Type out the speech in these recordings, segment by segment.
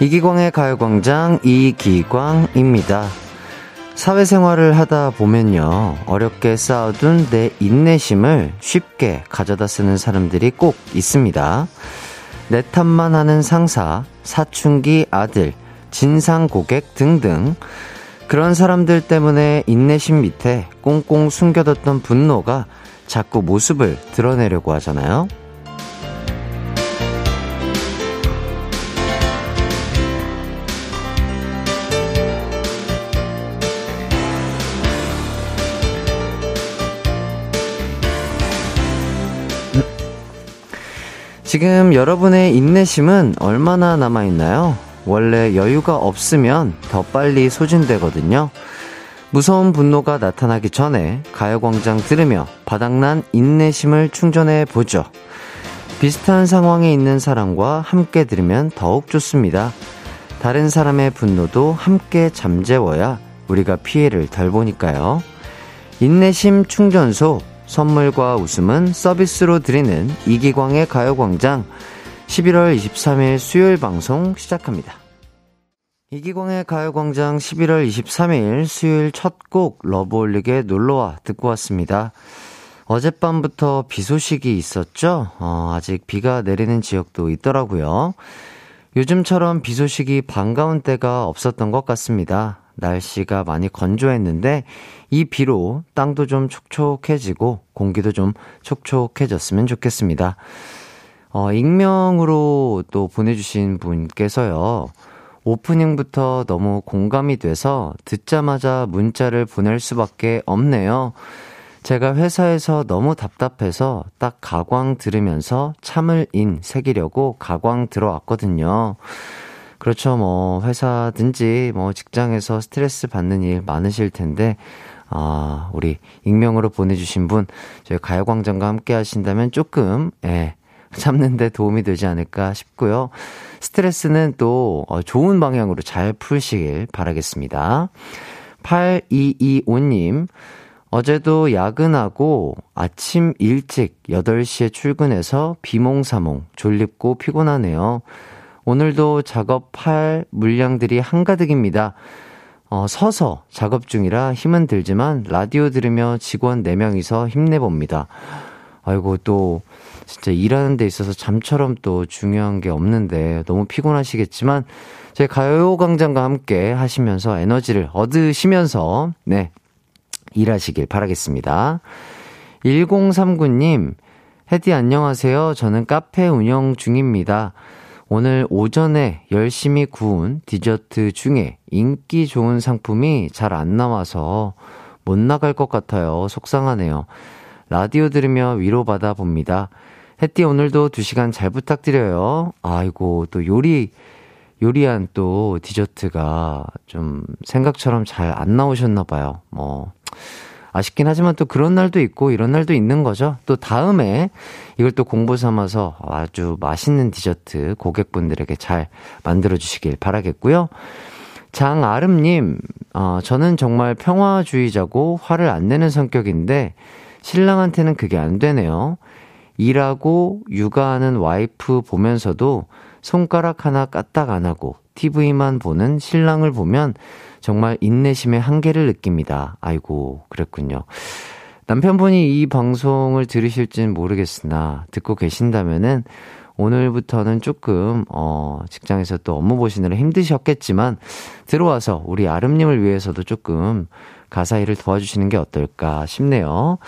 이기광의 가요광장 이기광입니다. 사회생활을 하다 보면요, 어렵게 쌓아둔 내 인내심을 쉽게 가져다 쓰는 사람들이 꼭 있습니다. 내 탓만 하는 상사, 사춘기 아들, 진상 고객 등등. 그런 사람들 때문에 인내심 밑에 꽁꽁 숨겨뒀던 분노가 자꾸 모습을 드러내려고 하잖아요. 지금 여러분의 인내심은 얼마나 남아있나요? 원래 여유가 없으면 더 빨리 소진되거든요. 무서운 분노가 나타나기 전에 가요광장 들으며 바닥난 인내심을 충전해 보죠. 비슷한 상황에 있는 사람과 함께 들으면 더욱 좋습니다. 다른 사람의 분노도 함께 잠재워야 우리가 피해를 덜 보니까요. 인내심 충전소 선물과 웃음은 서비스로 드리는 이기광의 가요광장 11월 23일 수요일 방송 시작합니다. 이기광의 가요광장 11월 23일 수요일 첫 곡 러브올릭의 놀러와 듣고 왔습니다. 어젯밤부터 비 소식이 있었죠? 어, 아직 비가 내리는 지역도 있더라고요. 요즘처럼 비 소식이 반가운 때가 없었던 것 같습니다. 날씨가 많이 건조했는데 이 비로 땅도 좀 촉촉해지고 공기도 좀 촉촉해졌으면 좋겠습니다. 어, 익명으로 또 보내주신 분께서요. 오프닝부터 너무 공감이 돼서 듣자마자 문자를 보낼 수밖에 없네요. 제가 회사에서 너무 답답해서 딱 가광 들으면서 참을 인 새기려고 가광 들어왔거든요. 그렇죠. 뭐, 회사든지 뭐, 직장에서 스트레스 받는 일 많으실 텐데, 아, 우리 익명으로 보내주신 분, 저희 가요광장과 함께 하신다면 조금, 예, 참는데 도움이 되지 않을까 싶고요. 스트레스는 또 어, 좋은 방향으로 잘 풀시길 바라겠습니다. 8225님, 어제도 야근하고 아침 일찍 8시에 출근해서 비몽사몽 졸립고 피곤하네요. 오늘도 작업할 물량들이 한가득입니다. 어, 서서 작업 중이라 힘은 들지만 라디오 들으며 직원 4명이서 힘내봅니다. 아이고, 또, 진짜 일하는 데 있어서 잠처럼 또 중요한 게 없는데 너무 피곤하시겠지만, 제 가요광장과 함께 하시면서 에너지를 얻으시면서, 네, 일하시길 바라겠습니다. 1039님, 헤디 안녕하세요. 저는 카페 운영 중입니다. 오늘 오전에 열심히 구운 디저트 중에 인기 좋은 상품이 잘 안 나와서 못 나갈 것 같아요. 속상하네요. 라디오 들으며 위로받아 봅니다. 햇띠 오늘도 2시간 잘 부탁드려요. 아이고, 또 요리, 요리한 또 디저트가 좀 생각처럼 잘 안 나오셨나봐요. 뭐, 아쉽긴 하지만 또 그런 날도 있고 이런 날도 있는 거죠. 또 다음에 이걸 또 공부 삼아서 아주 맛있는 디저트 고객분들에게 잘 만들어 주시길 바라겠고요. 장아름님, 어, 저는 정말 평화주의자고 화를 안 내는 성격인데 신랑한테는 그게 안 되네요. 일하고 육아하는 와이프 보면서도 손가락 하나 까딱 안 하고 TV만 보는 신랑을 보면 정말 인내심의 한계를 느낍니다. 아이고, 그랬군요. 남편분이 이 방송을 들으실진 모르겠으나 듣고 계신다면은 오늘부터는 조금 어 직장에서 또 업무 보시느라 힘드셨겠지만 들어와서 우리 아름님을 위해서도 조금 가사 일을 도와주시는 게 어떨까 싶네요.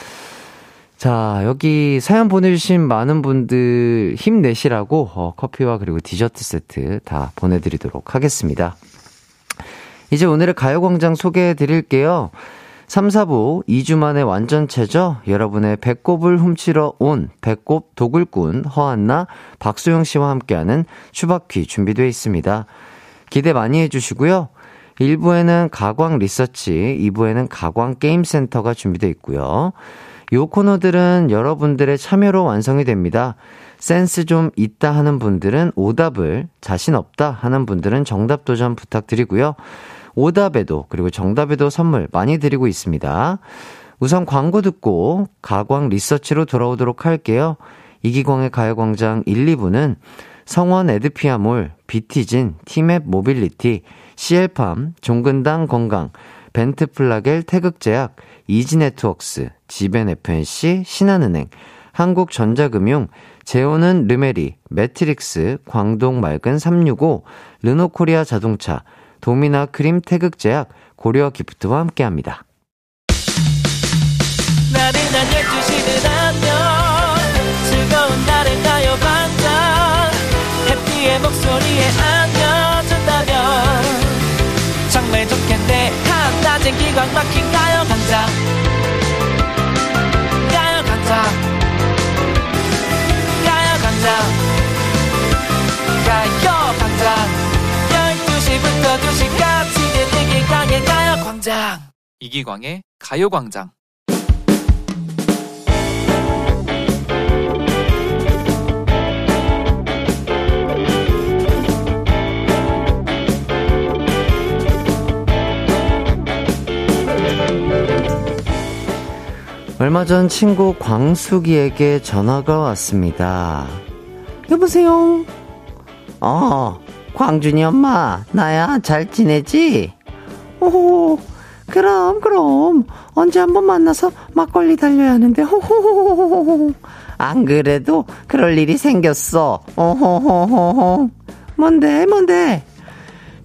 자, 여기 사연 보내주신 많은 분들 힘내시라고 어, 커피와 그리고 디저트 세트 다 보내드리도록 하겠습니다. 이제 오늘의 가요광장 소개해 드릴게요. 3, 4부 2주 만에 완전체죠? 여러분의 배꼽을 훔치러 온 배꼽 도굴꾼 허한나, 박소영 씨와 함께하는 추바퀴 준비되어 있습니다. 기대 많이 해주시고요. 1부에는 가광 리서치, 2부에는 가광 게임센터가 준비되어 있고요. 요 코너들은 여러분들의 참여로 완성이 됩니다. 센스 좀 있다 하는 분들은 오답을, 자신 없다 하는 분들은 정답 도전 부탁드리고요. 오답에도 그리고 정답에도 선물 많이 드리고 있습니다. 우선 광고 듣고 가광 리서치로 돌아오도록 할게요. 이기광의 가요광장 1, 2부는 성원 에드피아몰, 비티진, 티맵 모빌리티, CL팜, 종근당 건강, 벤트플라겔 태극제약, 이지네트웍스, 지벤FNC, 신한은행, 한국전자금융, 제오는 르메리, 매트릭스, 광동 맑은 365, 르노코리아 자동차, 도미나 크림 태극제약, 고려 기프트와 함께합니다. 나른한 12시는 안녕. 즐거운 날을 가요 반짝 해피의 목소리에 안겨준다면. 정말 좋겠네. 한낮엔 기광 막힌 가요 강장. 가요 강장. 가요 강장 12시부터 2시까지 이기광의 가요 광장 이기광의 가요광장 얼마 전 친구 광숙이에게 전화가 왔습니다. 여보세요? 어, 광준이 엄마, 나야, 잘 지내지? 오, 그럼, 그럼. 언제 한번 만나서 막걸리 달려야 하는데, 호호호호호. 안 그래도 그럴 일이 생겼어. 호호호호호. 뭔데, 뭔데?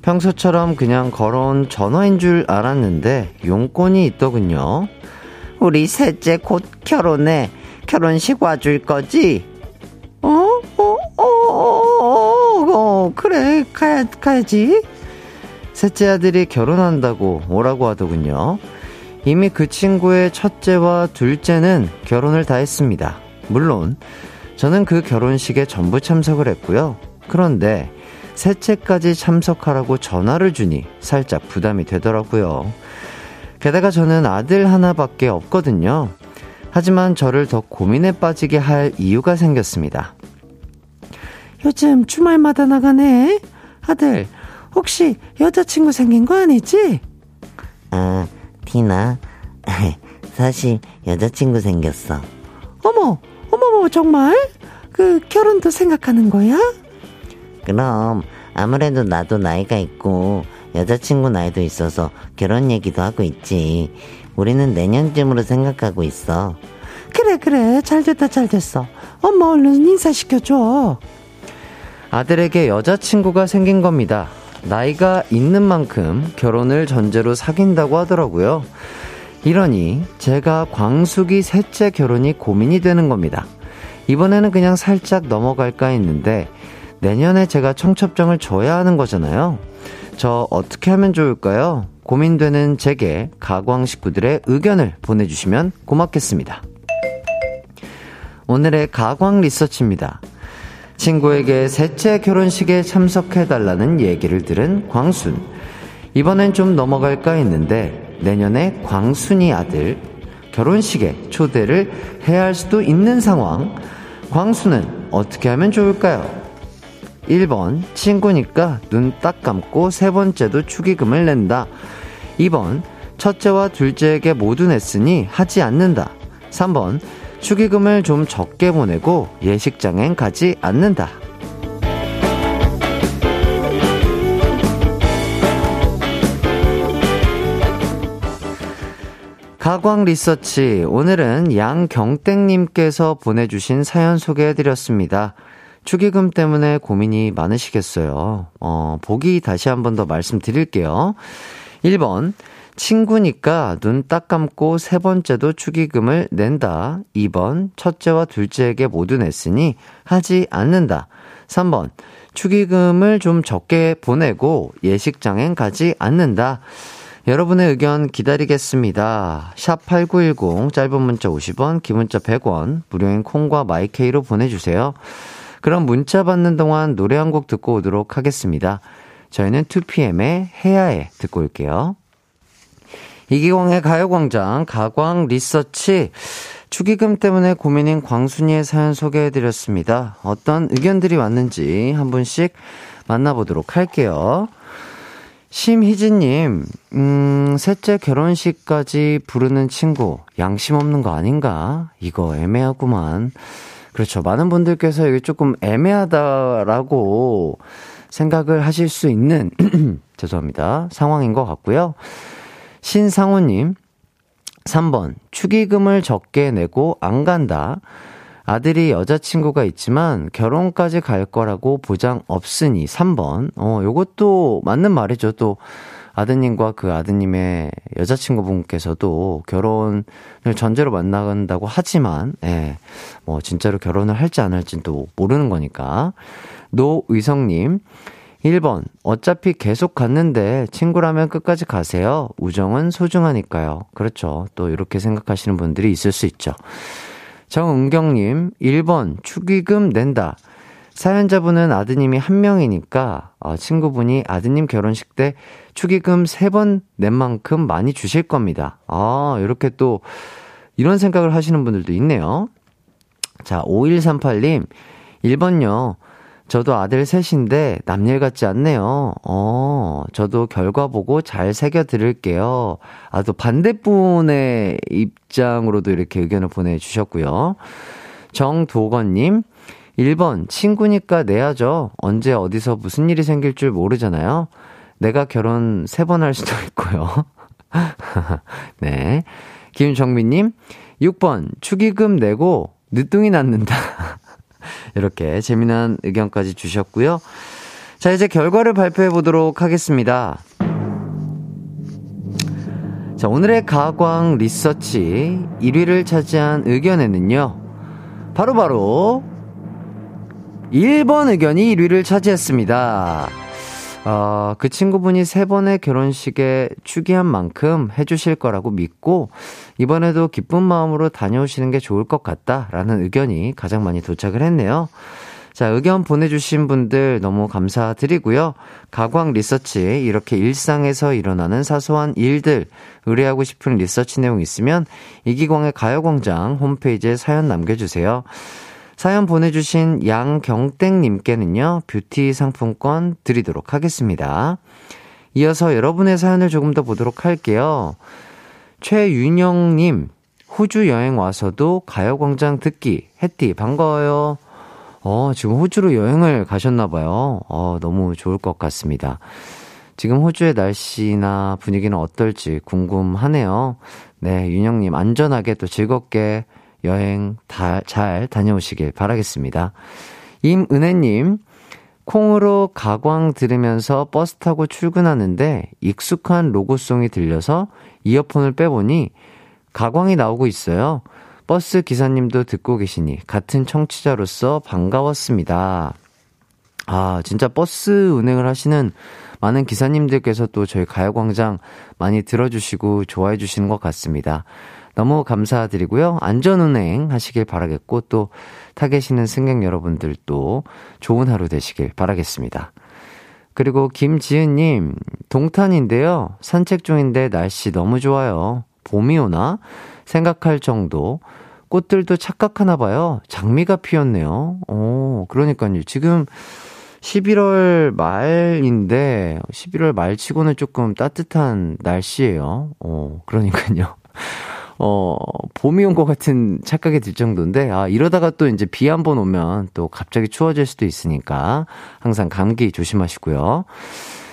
평소처럼 그냥 걸어온 전화인 줄 알았는데, 용건이 있더군요. 우리 셋째 곧 결혼해. 결혼식 와줄 거지? 어? 어? 어? 어? 어? 그래. 가야, 가야지. 셋째 아들이 결혼한다고 오라고 하더군요. 이미 그 친구의 첫째와 둘째는 결혼을 다 했습니다. 물론, 저는 그 결혼식에 전부 참석을 했고요. 그런데, 셋째까지 참석하라고 전화를 주니 살짝 부담이 되더라고요. 게다가 저는 아들 하나밖에 없거든요. 하지만 저를 더 고민에 빠지게 할 이유가 생겼습니다. 요즘 주말마다 나가네. 아들, 혹시 여자친구 생긴 거 아니지? 아, 티나. 사실 여자친구 생겼어. 어머, 어머머, 정말? 그 결혼도 생각하는 거야? 그럼 아무래도 나도 나이가 있고 여자친구 나이도 있어서 결혼 얘기도 하고 있지. 우리는 내년쯤으로 생각하고 있어. 그래, 그래. 잘 됐다, 잘 됐어. 엄마 얼른 인사시켜줘. 아들에게 여자친구가 생긴 겁니다. 나이가 있는 만큼 결혼을 전제로 사귄다고 하더라고요. 이러니 제가 광숙이 셋째 결혼이 고민이 되는 겁니다. 이번에는 그냥 살짝 넘어갈까 했는데 내년에 제가 청첩장을 줘야 하는 거잖아요. 저 어떻게 하면 좋을까요? 고민되는 제게 가광 식구들의 의견을 보내주시면 고맙겠습니다. 오늘의 가광 리서치입니다. 친구에게 셋째 결혼식에 참석해달라는 얘기를 들은 광순. 이번엔 좀 넘어갈까 했는데 내년에 광순이 아들 결혼식에 초대를 해야 할 수도 있는 상황. 광순은 어떻게 하면 좋을까요? 1번, 친구니까 눈 딱 감고 세 번째도 축의금을 낸다. 2번, 첫째와 둘째에게 모두 냈으니 하지 않는다. 3번, 축의금을 좀 적게 보내고 예식장엔 가지 않는다. 가광 리서치. 오늘은 양경땡님께서 보내주신 사연 소개해드렸습니다. 축의금 때문에 고민이 많으시겠어요. 어, 보기 다시 한 번 더 말씀드릴게요. 1번, 친구니까 눈 딱 감고 세 번째도 축의금을 낸다. 2번, 첫째와 둘째에게 모두 냈으니 하지 않는다. 3번, 축의금을 좀 적게 보내고 예식장엔 가지 않는다. 여러분의 의견 기다리겠습니다. 샵 8910, 짧은 문자 50원, 긴 문자 100원, 무료인 콩과 마이케이로 보내주세요. 그럼 문자 받는 동안 노래 한 곡 듣고 오도록 하겠습니다. 저희는 2PM의 해야해 듣고 올게요. 이기광의 가요광장 가광 리서치 축의금 때문에 고민인 광순이의 사연 소개해드렸습니다. 어떤 의견들이 왔는지 한 분씩 만나보도록 할게요. 심희진님, 음, 셋째 결혼식까지 부르는 친구, 양심 없는 거 아닌가? 이거 애매하구만. 그렇죠. 많은 분들께서 이게 조금 애매하다라고 생각을 하실 수 있는, 죄송합니다. 상황인 것 같고요. 신상우님, 3번, 축의금을 적게 내고 안 간다. 아들이 여자친구가 있지만 결혼까지 갈 거라고 보장 없으니 3번. 어, 요것도 맞는 말이죠. 또 아드님과 그 아드님의 여자친구분께서도 결혼을 전제로 만나간다고 하지만, 예, 뭐, 진짜로 결혼을 할지 안 할지는 또 모르는 거니까. 노의성님, 1번, 어차피 계속 갔는데 친구라면 끝까지 가세요. 우정은 소중하니까요. 그렇죠. 또 이렇게 생각하시는 분들이 있을 수 있죠. 정은경님, 1번, 축의금 낸다. 사연자분은 아드님이 한 명이니까 어, 친구분이 아드님 결혼식 때 축의금 세 번 낸 만큼 많이 주실 겁니다. 아, 이렇게 또 이런 생각을 하시는 분들도 있네요. 자, 5138님, 1번요. 저도 아들 셋인데 남일 같지 않네요. 어, 저도 결과 보고 잘 새겨 들을게요. 아, 또 반대분의 입장으로도 이렇게 의견을 보내주셨고요. 정도건님, 1번, 친구니까 내야죠. 언제 어디서 무슨 일이 생길 줄 모르잖아요. 내가 결혼 세번할 수도 있고요. 네. 김정민님, 6번, 축의금 내고 늦둥이 낳는다. 이렇게 재미난 의견까지 주셨고요. 자, 이제 결과를 발표해 보도록 하겠습니다. 자, 오늘의 가광 리서치 1위를 차지한 의견에는요. 바로바로 바로 1번 의견이 1위를 차지했습니다. 어, 그 친구분이 세 번의 결혼식에 축의한 만큼 해주실 거라고 믿고, 이번에도 기쁜 마음으로 다녀오시는 게 좋을 것 같다라는 의견이 가장 많이 도착을 했네요. 자, 의견 보내주신 분들 너무 감사드리고요. 가광 리서치, 이렇게 일상에서 일어나는 사소한 일들, 의뢰하고 싶은 리서치 내용 있으면 이기광의 가요광장 홈페이지에 사연 남겨주세요. 사연 보내주신 양경땡님께는요, 뷰티 상품권 드리도록 하겠습니다. 이어서 여러분의 사연을 조금 더 보도록 할게요. 최윤영님, 호주 여행 와서도 가요광장 듣기, 해띠, 반가워요. 어, 지금 호주로 여행을 가셨나봐요. 어, 너무 좋을 것 같습니다. 지금 호주의 날씨나 분위기는 어떨지 궁금하네요. 네, 윤영님, 안전하게 또 즐겁게 여행 다, 잘 다녀오시길 바라겠습니다. 임은혜님, 콩으로 가광 들으면서 버스 타고 출근하는데 익숙한 로고송이 들려서 이어폰을 빼보니 가광이 나오고 있어요. 버스 기사님도 듣고 계시니 같은 청취자로서 반가웠습니다. 아, 진짜 버스 운행을 하시는 많은 기사님들께서 또 저희 가요광장 많이 들어주시고 좋아해 주시는 것 같습니다. 너무 감사드리고요. 안전운행 하시길 바라겠고, 또 타 계시는 승객 여러분들도 좋은 하루 되시길 바라겠습니다. 그리고 김지은님, 동탄인데요. 산책 중인데 날씨 너무 좋아요. 봄이 오나? 생각할 정도. 꽃들도 착각하나 봐요. 장미가 피었네요. 오, 그러니까요. 지금 11월 말인데, 11월 말 치고는 조금 따뜻한 날씨예요. 어, 그러니까요. 어, 봄이 온 것 같은 착각이 들 정도인데, 아, 이러다가 또 이제 비 한 번 오면 또 갑자기 추워질 수도 있으니까 항상 감기 조심하시고요.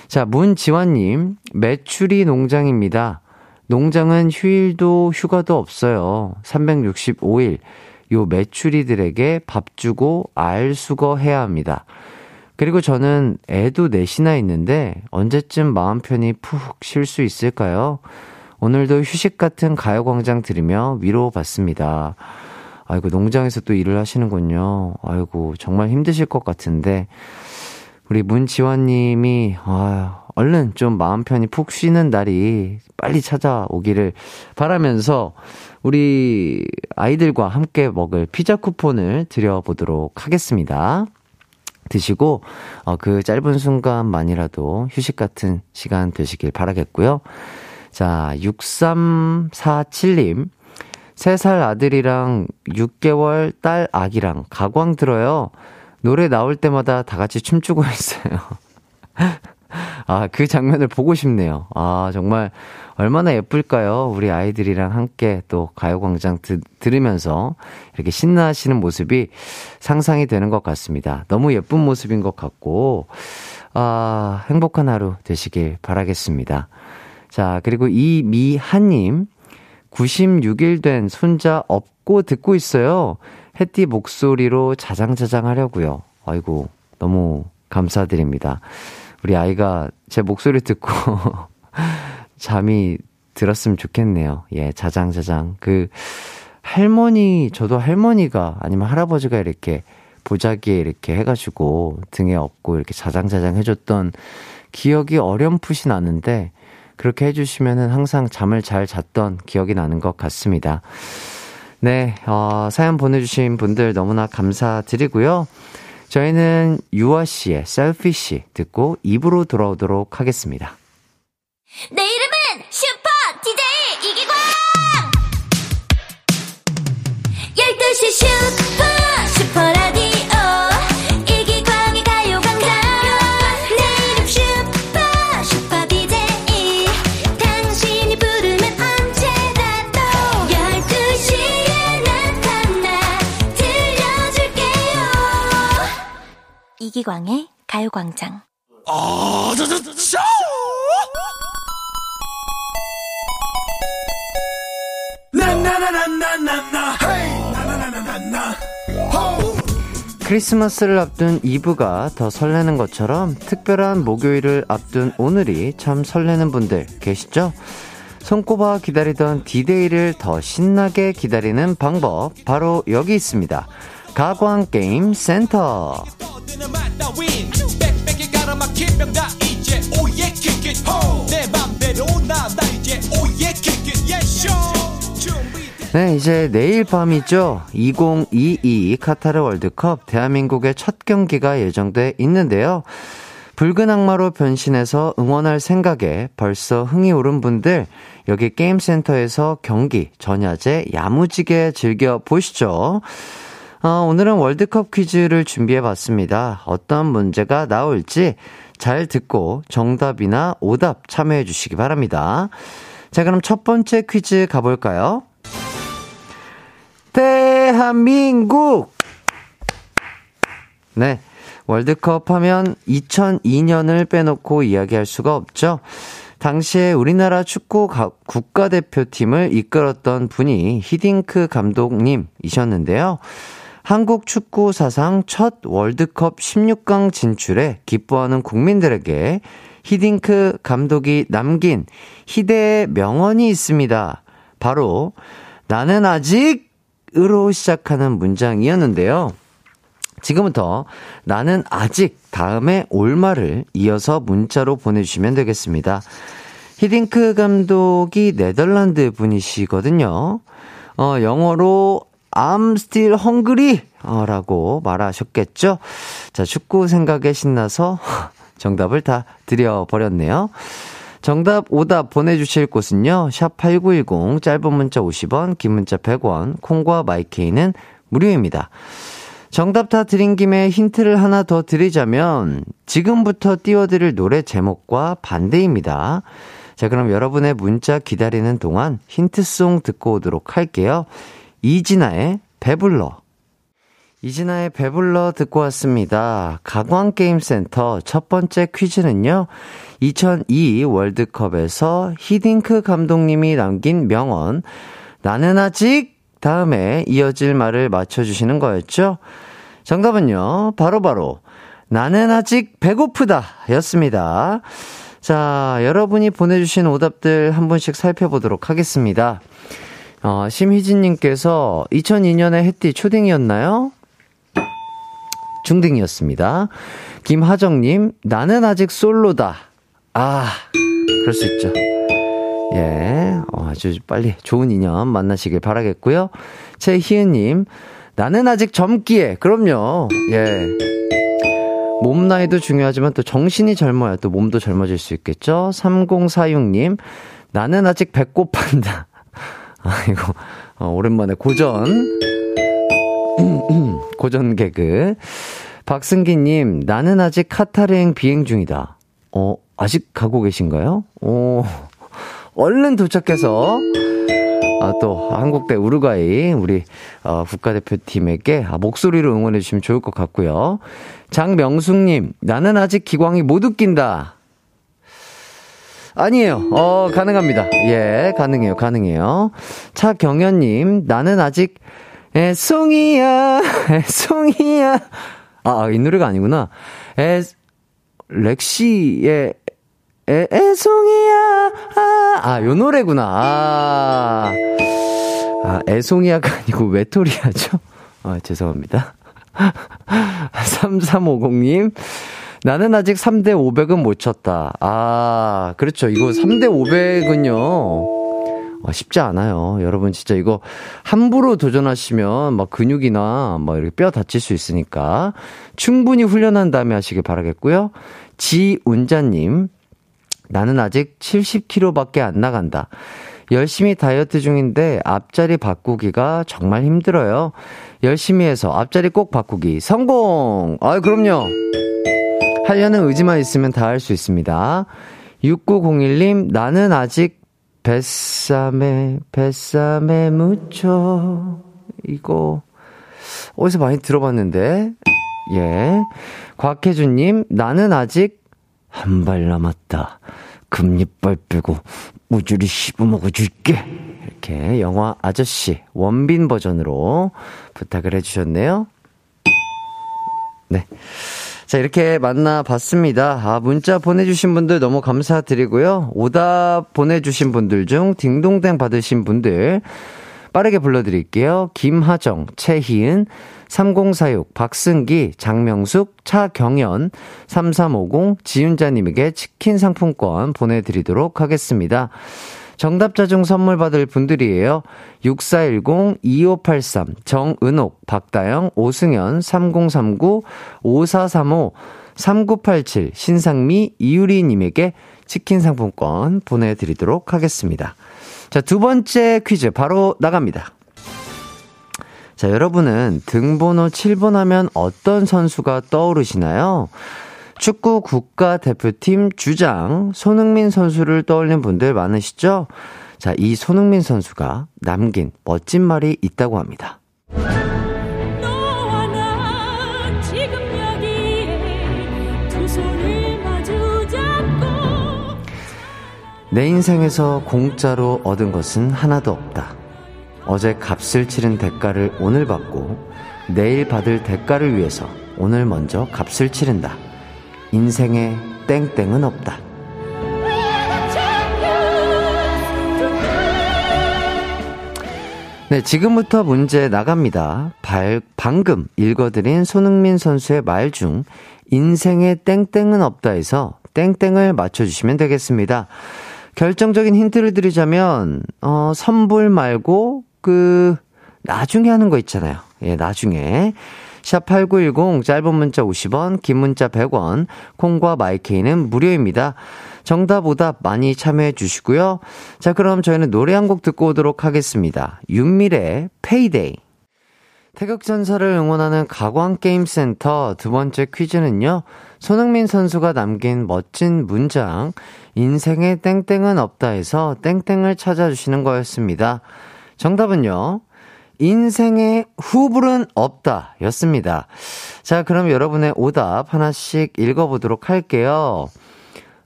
자, 문지환님, 매출이 농장입니다. 농장은 휴일도 휴가도 없어요. 365일. 요 매출이들에게 밥 주고 알 수거 해야 합니다. 그리고 저는 애도 넷이나 있는데 언제쯤 마음 편히 푹 쉴 수 있을까요? 오늘도 휴식 같은 가요광장 들으며 위로받습니다. 아이고, 농장에서 또 일을 하시는군요. 아이고, 정말 힘드실 것 같은데, 우리 문지환님이, 아 얼른 좀 마음 편히 푹 쉬는 날이 빨리 찾아오기를 바라면서, 우리 아이들과 함께 먹을 피자 쿠폰을 드려보도록 하겠습니다. 드시고, 어, 그 짧은 순간만이라도 휴식 같은 시간 되시길 바라겠고요. 자, 6347님. 3살 아들이랑 6개월 딸 아기랑 가광 들어요. 노래 나올 때마다 다 같이 춤추고 있어요. 아, 그 장면을 보고 싶네요. 아, 정말 얼마나 예쁠까요? 우리 아이들이랑 함께 또 가요광장 드, 들으면서 이렇게 신나하시는 모습이 상상이 되는 것 같습니다. 너무 예쁜 모습인 것 같고, 아, 행복한 하루 되시길 바라겠습니다. 자, 그리고 이미하님, 96일 된 손자 업고 듣고 있어요. 햇띠 목소리로 자장자장 하려고요. 아이고, 너무 감사드립니다. 우리 아이가 제 목소리 듣고 잠이 들었으면 좋겠네요. 예, 자장자장. 그, 할머니, 저도 할머니가 아니면 할아버지가 이렇게 보자기에 이렇게 해가지고 등에 업고 이렇게 자장자장 해줬던 기억이 어렴풋이 나는데 그렇게 해주시면은 항상 잠을 잘 잤던 기억이 나는 것 같습니다. 네, 어, 사연 보내주신 분들 너무나 감사드리고요. 저희는 유아 씨의 셀피시 듣고 입으로 돌아오도록 하겠습니다. 내 이름은 이기광의 가요광장 크리스마스를 앞둔 이브가 더 설레는 것처럼 특별한 목요일을 앞둔 오늘이 참 설레는 분들 계시죠? 손꼽아 기다리던 디데이를 더 신나게 기다리는 방법 바로 여기 있습니다. 가광 게임 센터. 네, 이제 내일 밤이죠. 2022 카타르 월드컵 대한민국의 첫 경기가 예정돼 있는데요. 붉은 악마로 변신해서 응원할 생각에 벌써 흥이 오른 분들, 여기 게임센터에서 경기, 전야제 야무지게 즐겨 보시죠. 어, 오늘은 월드컵 퀴즈를 준비해 봤습니다. 어떤 문제가 나올지 잘 듣고 정답이나 오답 참여해 주시기 바랍니다. 자, 그럼 첫 번째 퀴즈 가볼까요? 대한민국! 네. 월드컵 하면 2002년을 빼놓고 이야기할 수가 없죠. 당시에 우리나라 축구 가- 국가대표팀을 이끌었던 분이 히딩크 감독님이셨는데요. 한국 축구 사상 첫 월드컵 16강 진출에 기뻐하는 국민들에게 히딩크 감독이 남긴 희대의 명언이 있습니다. 바로 나는 아직으로 시작하는 문장이었는데요. 지금부터 나는 아직 다음에 올 말을 이어서 문자로 보내주시면 되겠습니다. 히딩크 감독이 네덜란드 분이시거든요. 어, 영어로 I'm still hungry 어, 라고 말하셨겠죠? 자, 축구 생각에 신나서 정답을 다 드려버렸네요. 정답, 오답 보내주실 곳은요, 샵8910, 짧은 문자 50원, 긴 문자 100원, 콩과 마이케이는 무료입니다. 정답 다 드린 김에 힌트를 하나 더 드리자면, 지금부터 띄워드릴 노래 제목과 반대입니다. 자, 그럼 여러분의 문자 기다리는 동안 힌트송 듣고 오도록 할게요. 이진아의 배불러. 이진아의 배불러 듣고 왔습니다. 가광게임센터 첫 번째 퀴즈는요, 2002 월드컵에서 히딩크 감독님이 남긴 명언, 나는 아직 다음에 이어질 말을 맞춰주시는 거였죠? 정답은요, 바로바로, 나는 아직 배고프다 였습니다. 자, 여러분이 보내주신 오답들 한 분씩 살펴보도록 하겠습니다. 어, 심희진님께서 2002년에 햇띠 초딩이었나요? 중딩이었습니다. 김하정님, 나는 아직 솔로다. 아, 그럴 수 있죠. 예, 어, 아주 빨리 좋은 인연 만나시길 바라겠고요. 최희은님, 나는 아직 젊기에, 그럼요. 예. 몸 나이도 중요하지만 또 정신이 젊어야 또 몸도 젊어질 수 있겠죠. 3046님, 나는 아직 배꼽 판다. 아이고, 어, 오랜만에 고전. 고전 개그. 박승기님, 나는 아직 카타르행 비행 중이다. 어, 아직 가고 계신가요? 오, 얼른 도착해서 아, 또 한국 대 우루과이 우리 어, 국가대표팀에게 아, 목소리로 응원해 주시면 좋을 것 같고요. 장명숙님, 나는 아직 기광이 못 웃긴다. 아니에요. 어, 가능합니다. 예, 가능해요. 가능해요. 차경현님, 나는 아직 애송이야, 애송이야. 아, 이 노래가 아니구나. 애, 렉시의 애, 애송이야. 아, 아, 요 노래구나. 아, 아 애송이야가 아니고 외톨이야죠? 아, 죄송합니다. 3350님. 나는 아직 3대 500은 못 쳤다. 아, 그렇죠. 이거 3대 500은요. 어, 쉽지 않아요. 여러분 진짜 이거 함부로 도전하시면 막 근육이나 막 이렇게 뼈 다칠 수 있으니까 충분히 훈련한 다음에 하시길 바라겠고요. 지운자님, 나는 아직 70kg밖에 안 나간다. 열심히 다이어트 중인데 앞자리 바꾸기가 정말 힘들어요. 열심히 해서 앞자리 꼭 바꾸기 성공! 아, 그럼요. 하려는 의지만 있으면 다 할 수 있습니다. 6901님, 나는 아직 뱃삼에, 뱃삼에 묻혀. 이거, 어디서 많이 들어봤는데. 예. 곽혜준님, 나는 아직 한 발 남았다. 금리빨 빼고 우주리 씹어먹어 줄게. 이렇게 영화 아저씨 원빈 버전으로 부탁을 해주셨네요. 네. 자, 이렇게 만나봤습니다. 아, 문자 보내주신 분들 너무 감사드리고요. 오답 보내주신 분들 중 딩동댕 받으신 분들 빠르게 불러드릴게요. 김하정, 최희은, 3046, 박승기, 장명숙, 차경연, 3350, 지윤자님에게 치킨 상품권 보내드리도록 하겠습니다. 정답자 중 선물 받을 분들이에요. 6410-2583, 정은옥, 박다영, 오승현, 3039, 5435, 3987, 신상미, 이유리님에게 치킨 상품권 보내드리도록 하겠습니다. 자, 두 번째 퀴즈 바로 나갑니다. 자, 여러분은 등번호 7번 하면 어떤 선수가 떠오르시나요? 축구 국가대표팀 주장 손흥민 선수를 떠올린 분들 많으시죠? 자, 이 손흥민 선수가 남긴 멋진 말이 있다고 합니다. 내 인생에서 공짜로 얻은 것은 하나도 없다. 어제 값을 치른 대가를 오늘 받고 내일 받을 대가를 위해서 오늘 먼저 값을 치른다. 인생에 땡땡은 없다. 네, 지금부터 문제 나갑니다. 발, 방금 읽어드린 손흥민 선수의 말 중 인생에 땡땡은 없다에서 땡땡을 맞춰주시면 되겠습니다. 결정적인 힌트를 드리자면, 어, 선불 말고 그, 나중에 하는 거 있잖아요. 예, 나중에. 샵8910 짧은 문자 50원, 긴 문자 100원, 콩과 마이케이는 무료입니다. 정답 오답 많이 참여해 주시고요. 자, 그럼 저희는 노래 한 곡 듣고 오도록 하겠습니다. 윤미래 Pay Day. 태극전사를 응원하는 가광게임센터 두 번째 퀴즈는요. 손흥민 선수가 남긴 멋진 문장, 인생에 땡땡은 없다 해서 땡땡을 찾아주시는 거였습니다. 정답은요. 인생의 후불은 없다 였습니다. 자, 그럼 여러분의 오답 하나씩 읽어보도록 할게요.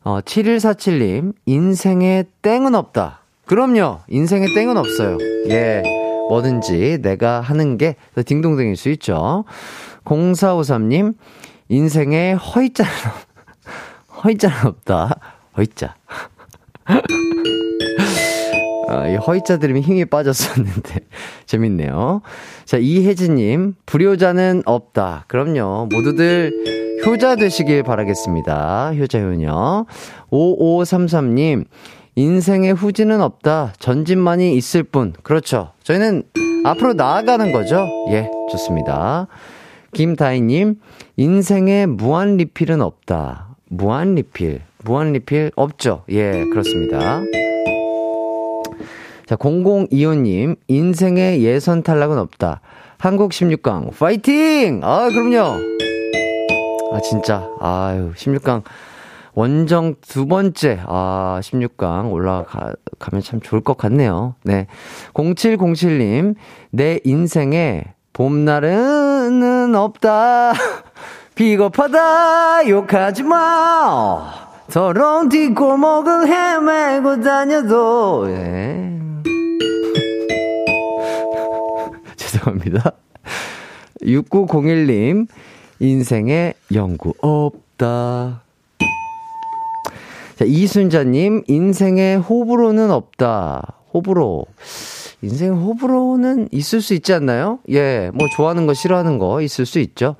어, 7147님, 인생에 땡은 없다. 그럼요, 인생에 땡은 없어요. 예, 뭐든지 내가 하는 게 딩동댕일 수 있죠. 0453님, 인생에 허이자는, 허이자는 없다. 허이자. 아, 이 허이자 들으면 힘이 빠졌었는데 재밌네요. 자 이혜진님 불효자는 없다. 그럼요 모두들 효자 되시길 바라겠습니다. 효자 효녀 5533님 인생에 후진은 없다. 전진만이 있을 뿐. 그렇죠. 저희는 앞으로 나아가는 거죠. 예, 좋습니다. 김다희님, 인생에 무한 리필은 없다. 무한 리필, 무한 리필 없죠. 예, 그렇습니다. 자, 0025님, 인생의 예선 탈락은 없다. 한국 16강, 파이팅! 아, 그럼요! 아, 진짜. 아유, 16강 원정 두 번째, 아, 16강 올라가면 참 좋을 것 같네요. 네. 0707님, 내 인생에 봄날은 없다. 비겁하다, 욕하지 마. 더러운 뒷골목을 헤매고 다녀도, 예. 죄송합니다. 6901님, 인생에 영구 없다. 자, 이순자님, 인생에 호불호는 없다. 호불호. 인생 호불호는 있을 수 있지 않나요? 예, 뭐 좋아하는 거 싫어하는 거 있을 수 있죠.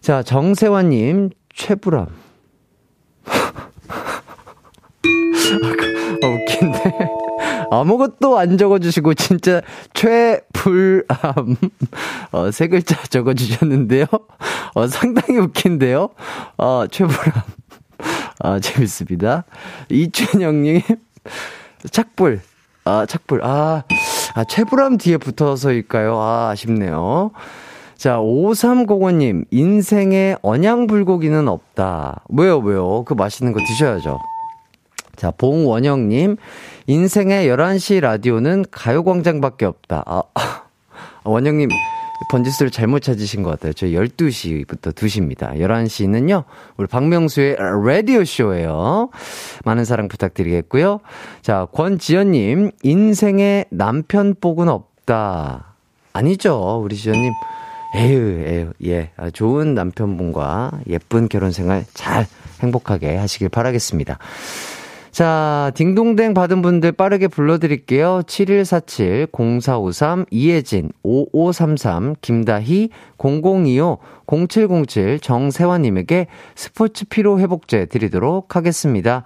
자, 정세환님, 최불암. 아, 웃긴데. 아무것도 안 적어주시고, 진짜, 최불암. 어, 세 글자 적어주셨는데요. 어, 상당히 웃긴데요. 어, 최불암. 아, 재밌습니다. 이춘영님, 착불. 아, 착불. 아, 아, 최불암 뒤에 붙어서일까요? 아, 아쉽네요. 자, 5305님, 인생에 언양불고기는 없다. 왜요, 왜요? 그 맛있는 거 드셔야죠. 자, 봉원영님, 인생의 11시 라디오는 가요광장밖에 없다. 아, 원영님, 번지수를 잘못 찾으신 것 같아요. 저희 12시부터 2시입니다. 11시는요, 우리 박명수의 라디오쇼예요. 많은 사랑 부탁드리겠고요. 자, 권지연님, 인생에 남편 복은 없다. 아니죠, 우리 지연님. 에휴, 에휴, 예. 아, 좋은 남편분과 예쁜 결혼 생활 잘 행복하게 하시길 바라겠습니다. 자, 딩동댕 받은 분들 빠르게 불러드릴게요. 7147, 0453, 이혜진, 5533, 김다희, 0025, 0707, 정세환님에게 스포츠 피로 회복제 드리도록 하겠습니다.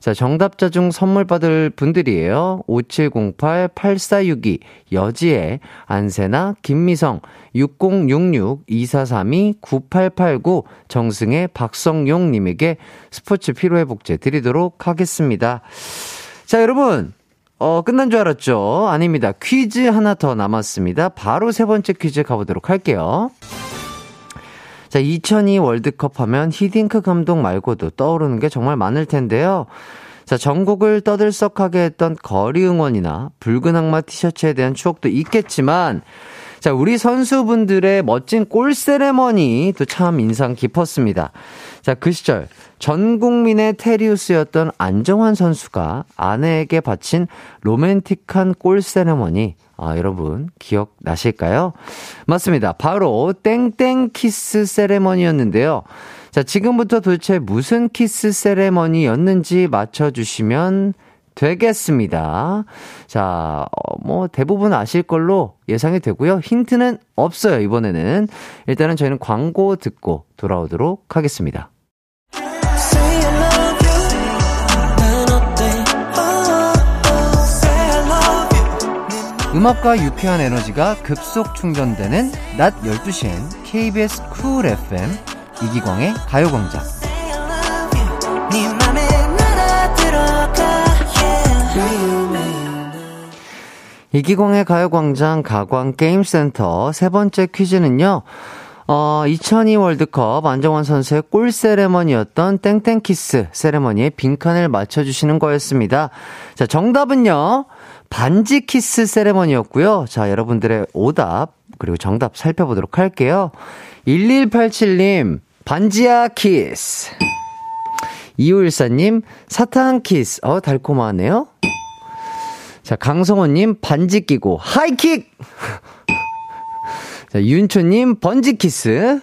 자, 정답자 중 선물 받을 분들이에요. 5708-8462, 여지혜, 안세나, 김미성, 6066-2432-9889, 정승혜, 박성용님에게 스포츠 피로회복제 드리도록 하겠습니다. 자, 여러분. 어, 끝난 줄 알았죠? 아닙니다. 퀴즈 하나 더 남았습니다. 바로 세 번째 퀴즈 가보도록 할게요. 자, 2002 월드컵 하면 히딩크 감독 말고도 떠오르는 게 정말 많을 텐데요. 자, 전국을 떠들썩하게 했던 거리 응원이나 붉은 악마 티셔츠에 대한 추억도 있겠지만, 자, 우리 선수분들의 멋진 골 세레머니도 참 인상 깊었습니다. 자, 그 시절 전 국민의 테리우스였던 안정환 선수가 아내에게 바친 로맨틱한 골 세레머니. 아, 여러분 기억나실까요? 맞습니다. 바로 땡땡 키스 세레머니였는데요. 자, 지금부터 도대체 무슨 키스 세레머니였는지 맞춰주시면 되겠습니다. 자, 어, 뭐, 대부분 아실 걸로 예상이 되고요. 힌트는 없어요, 이번에는. 일단은 저희는 광고 듣고 돌아오도록 하겠습니다. 음악과 유쾌한 에너지가 급속 충전되는 낮 12시엔 KBS 쿨 FM 이기광의 가요광장. 이기광의 가요광장 가광게임센터 세 번째 퀴즈는요. 어, 2002 월드컵 안정환 선수의 골 세레머니였던 땡땡키스 세레머니의 빈칸을 맞춰주시는 거였습니다. 자, 정답은요. 반지 키스 세레머니였고요. 자, 여러분들의 오답, 그리고 정답 살펴보도록 할게요. 1187님, 반지야 키스. 2514님, 사탕 키스. 어, 달콤하네요. 자, 강성호님, 반지 끼고, 하이킥! 자, 윤초님, 번지 키스.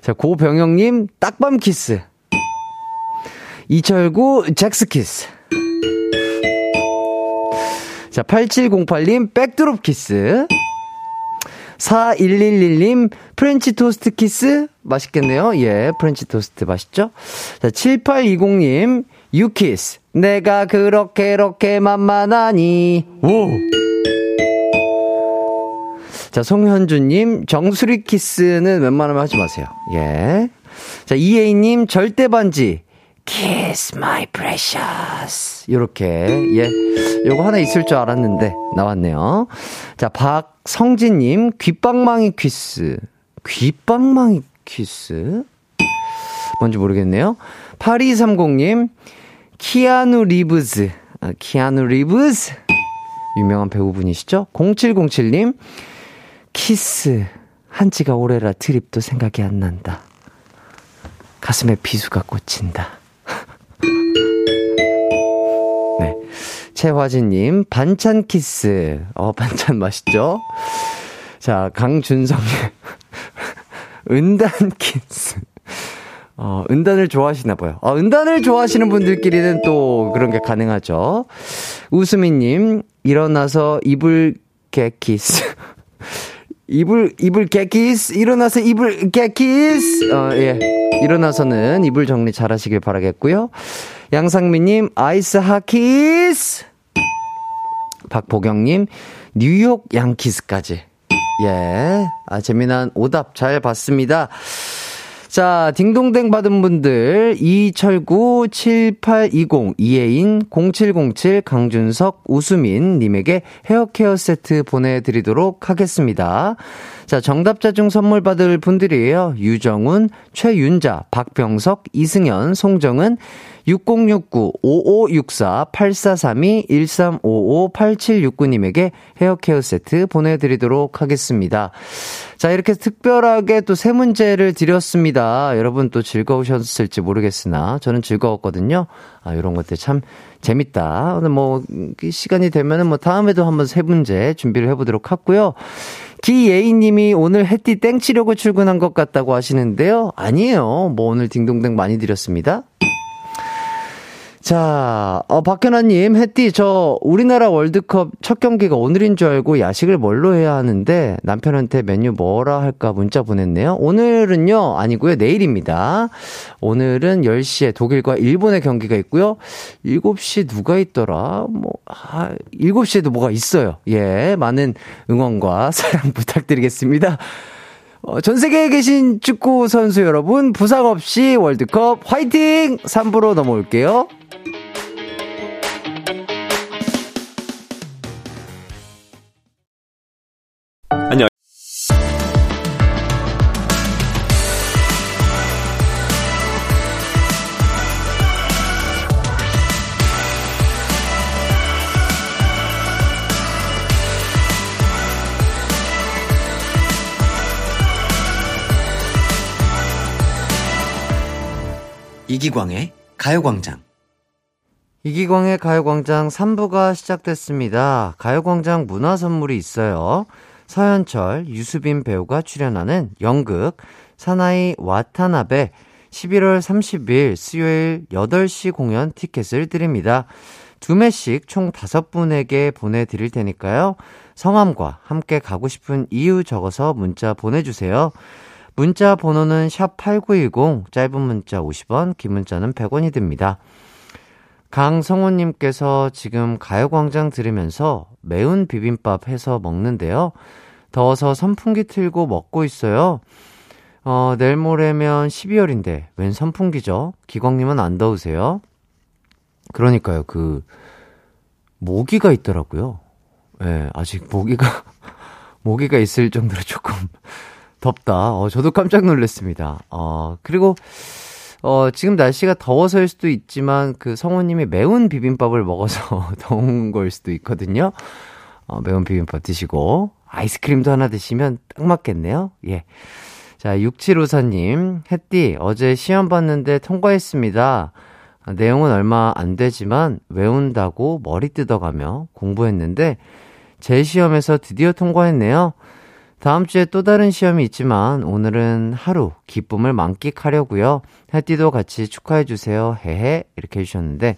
자, 고병영님, 딱밤 키스. 이철구, 젝스키스. 자, 8708님, 백드롭 키스. 4111님, 프렌치 토스트 키스? 맛있겠네요. 예, 프렌치 토스트 맛있죠? 자, 7820님, 유키스. 내가 그렇게, 이렇게 만만하니. 오! 자, 송현주님, 정수리 키스는 웬만하면 하지 마세요. 예. 자, 이혜인님, 절대 반지. Kiss my precious. 요렇게, 예. 요거 하나 있을 줄 알았는데, 나왔네요. 자, 박성진님, 귓방망이 키스. 귓방망이 키스? 뭔지 모르겠네요. 8230님, 키아누 리브즈. 아, 키아누 리브즈. 유명한 배우분이시죠? 0707님, 키스. 한지가 오래라 드립도 생각이 안 난다. 가슴에 비수가 꽂힌다. 네. 최화진님, 반찬 키스. 어, 반찬 맛있죠? 자, 강준성님, 은단 키스. 어, 은단을 좋아하시나 봐요. 어, 은단을 좋아하시는 분들끼리는 또 그런 게 가능하죠. 우수미님, 일어나서 이불 개 키스. 이불, 이불 개키스. 일어나서 이불 개키스. 어, 예. 일어나서는 이불 정리 잘 하시길 바라겠고요. 양상미님, 아이스 하키스. 박보경님, 뉴욕 양키스까지. 예. 아, 재미난 오답 잘 봤습니다. 자, 딩동댕 받은 분들, 이철구 7820, 이혜인 0707, 강준석, 우수민 님에게 헤어케어 세트 보내드리도록 하겠습니다. 자, 정답자 중 선물 받을 분들이에요. 유정훈, 최윤자, 박병석, 이승현, 송정은, 6069-5564-8432-1355-8769님에게 헤어케어 세트 보내드리도록 하겠습니다. 자, 이렇게 특별하게 또 세 문제를 드렸습니다. 여러분 또 즐거우셨을지 모르겠으나 저는 즐거웠거든요. 아, 이런 것들 참 재밌다. 오늘 뭐, 시간이 되면은 뭐 다음에도 한번 세 문제 준비를 해보도록 하고요. 기예인님이 오늘 햇띠 땡 치려고 출근한 것 같다고 하시는데요. 아니에요. 뭐 오늘 딩동댕 많이 드렸습니다. 자, 어, 박현아님, 햇띠, 저, 우리나라 월드컵 첫 경기가 오늘인 줄 알고 야식을 뭘로 해야 하는데, 남편한테 메뉴 뭐라 할까 문자 보냈네요. 오늘은요, 아니고요, 내일입니다. 오늘은 10시에 독일과 일본의 경기가 있고요. 7시 누가 있더라? 뭐, 아, 7시에도 뭐가 있어요. 예, 많은 응원과 사랑 부탁드리겠습니다. 어, 전 세계에 계신 축구 선수 여러분, 부상 없이 월드컵 화이팅! 3부로 넘어올게요. 이기광의 가요광장. 이기광의 가요광장 3부가 시작됐습니다. 가요광장 문화 선물이 있어요. 서현철, 유수빈 배우가 출연하는 연극 사나이 와타나베 11월 30일 수요일 8시 공연 티켓을 드립니다. 두 매씩 총 다섯 분에게 보내드릴 테니까요. 성함과 함께 가고 싶은 이유 적어서 문자 보내주세요. 문자 번호는 샵 8910, 짧은 문자 50원, 긴 문자는 100원이 듭니다. 강성호님께서 지금 가요광장 들으면서 매운 비빔밥 해서 먹는데요. 더워서 선풍기 틀고 먹고 있어요. 어, 내일 모레면 12월인데, 웬 선풍기죠? 기광님은 안 더우세요? 그러니까요, 그, 모기가 있더라고요. 예, 네, 아직 모기가, 모기가 있을 정도로 조금 덥다. 어, 저도 깜짝 놀랐습니다. 어, 그리고, 어, 지금 날씨가 더워서일 수도 있지만, 그 성우님이 매운 비빔밥을 먹어서 더운 걸 수도 있거든요. 어, 매운 비빔밥 드시고, 아이스크림도 하나 드시면 딱 맞겠네요. 예. 자, 6754님, 햇띠, 어제 시험 봤는데 통과했습니다. 내용은 얼마 안 되지만 외운다고 머리 뜯어가며 공부했는데 제 시험에서 드디어 통과했네요. 다음 주에 또 다른 시험이 있지만 오늘은 하루 기쁨을 만끽하려고요. 햇띠도 같이 축하해 주세요. 헤헤. 이렇게 해주셨는데.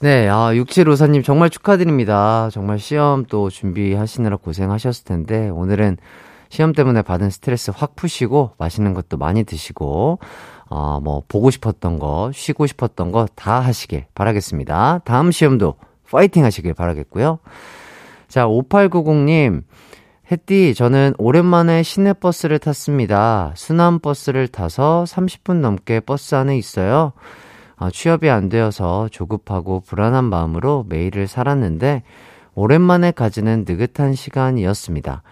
네, 아, 6754님 정말 축하드립니다. 정말 시험 또 준비하시느라 고생하셨을 텐데, 오늘은 시험 때문에 받은 스트레스 확 푸시고, 맛있는 것도 많이 드시고, 어, 뭐, 보고 싶었던 거, 쉬고 싶었던 거 다 하시길 바라겠습니다. 다음 시험도 파이팅 하시길 바라겠고요. 자, 5890님, 햇띠, 저는 오랜만에 시내버스를 탔습니다. 순환버스를 타서 30분 넘게 버스 안에 있어요. 어, 취업이 안 되어서 조급하고 불안한 마음으로 매일을 살았는데, 오랜만에 가지는 느긋한 시간이었습니다.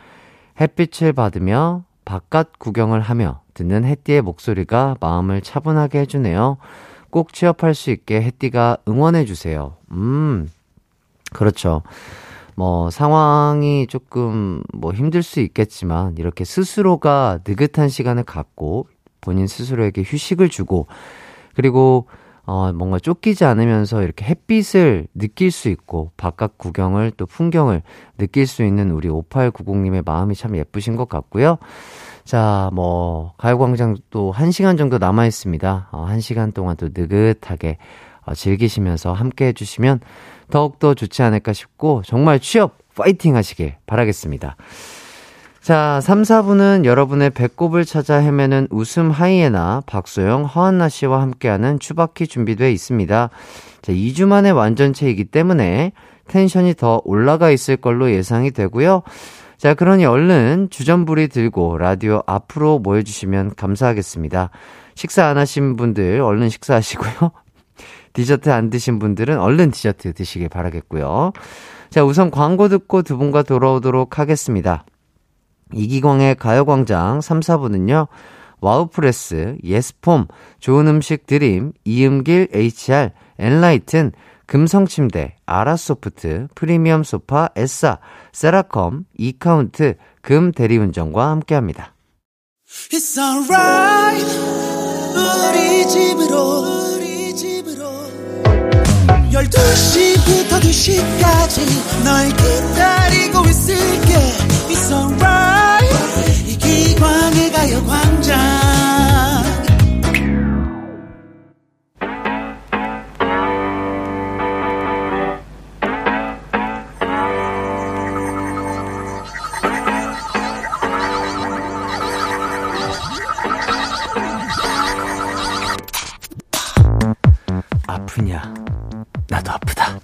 햇빛을 받으며 바깥 구경을 하며 듣는 햇띠의 목소리가 마음을 차분하게 해주네요. 꼭 취업할 수 있게 햇띠가 응원해주세요. 음, 그렇죠. 뭐, 상황이 조금 뭐 힘들 수 있겠지만, 이렇게 스스로가 느긋한 시간을 갖고, 본인 스스로에게 휴식을 주고, 그리고 어, 뭔가 쫓기지 않으면서 이렇게 햇빛을 느낄 수 있고, 바깥 구경을 또 풍경을 느낄 수 있는 우리 5890님의 마음이 참 예쁘신 것 같고요. 자, 뭐, 가요광장 또 1시간 정도 남아 있습니다. 어, 1시간 동안 또 느긋하게 어, 즐기시면서 함께 해 주시면 더욱더 좋지 않을까 싶고, 정말 취업 파이팅 하시길 바라겠습니다. 자, 3, 4부는 여러분의 배꼽을 찾아 헤매는 웃음 하이에나 박소영, 허한나 씨와 함께하는 추바키 준비되어 있습니다. 자, 2주 만에 완전체이기 때문에 텐션이 더 올라가 있을 걸로 예상이 되고요. 자, 그러니 얼른 주전부리 들고 라디오 앞으로 모여주시면 감사하겠습니다. 식사 안 하신 분들 얼른 식사하시고요. 디저트 안 드신 분들은 얼른 디저트 드시길 바라겠고요. 자, 우선 광고 듣고 두 분과 돌아오도록 하겠습니다. 이기광의 가요광장 3, 4부는요, 와우프레스, 예스폼, 좋은 음식 드림, 이음길 HR, 엔라이튼, 금성침대, 아라소프트, 프리미엄 소파, 에싸, 세라컴, 이카운트, 금 대리운전과 함께합니다. 12시부터 2시까지 널 기다리고 있을게. It's alright. 이기광의 가요광장. 아프냐? 나도 아프다.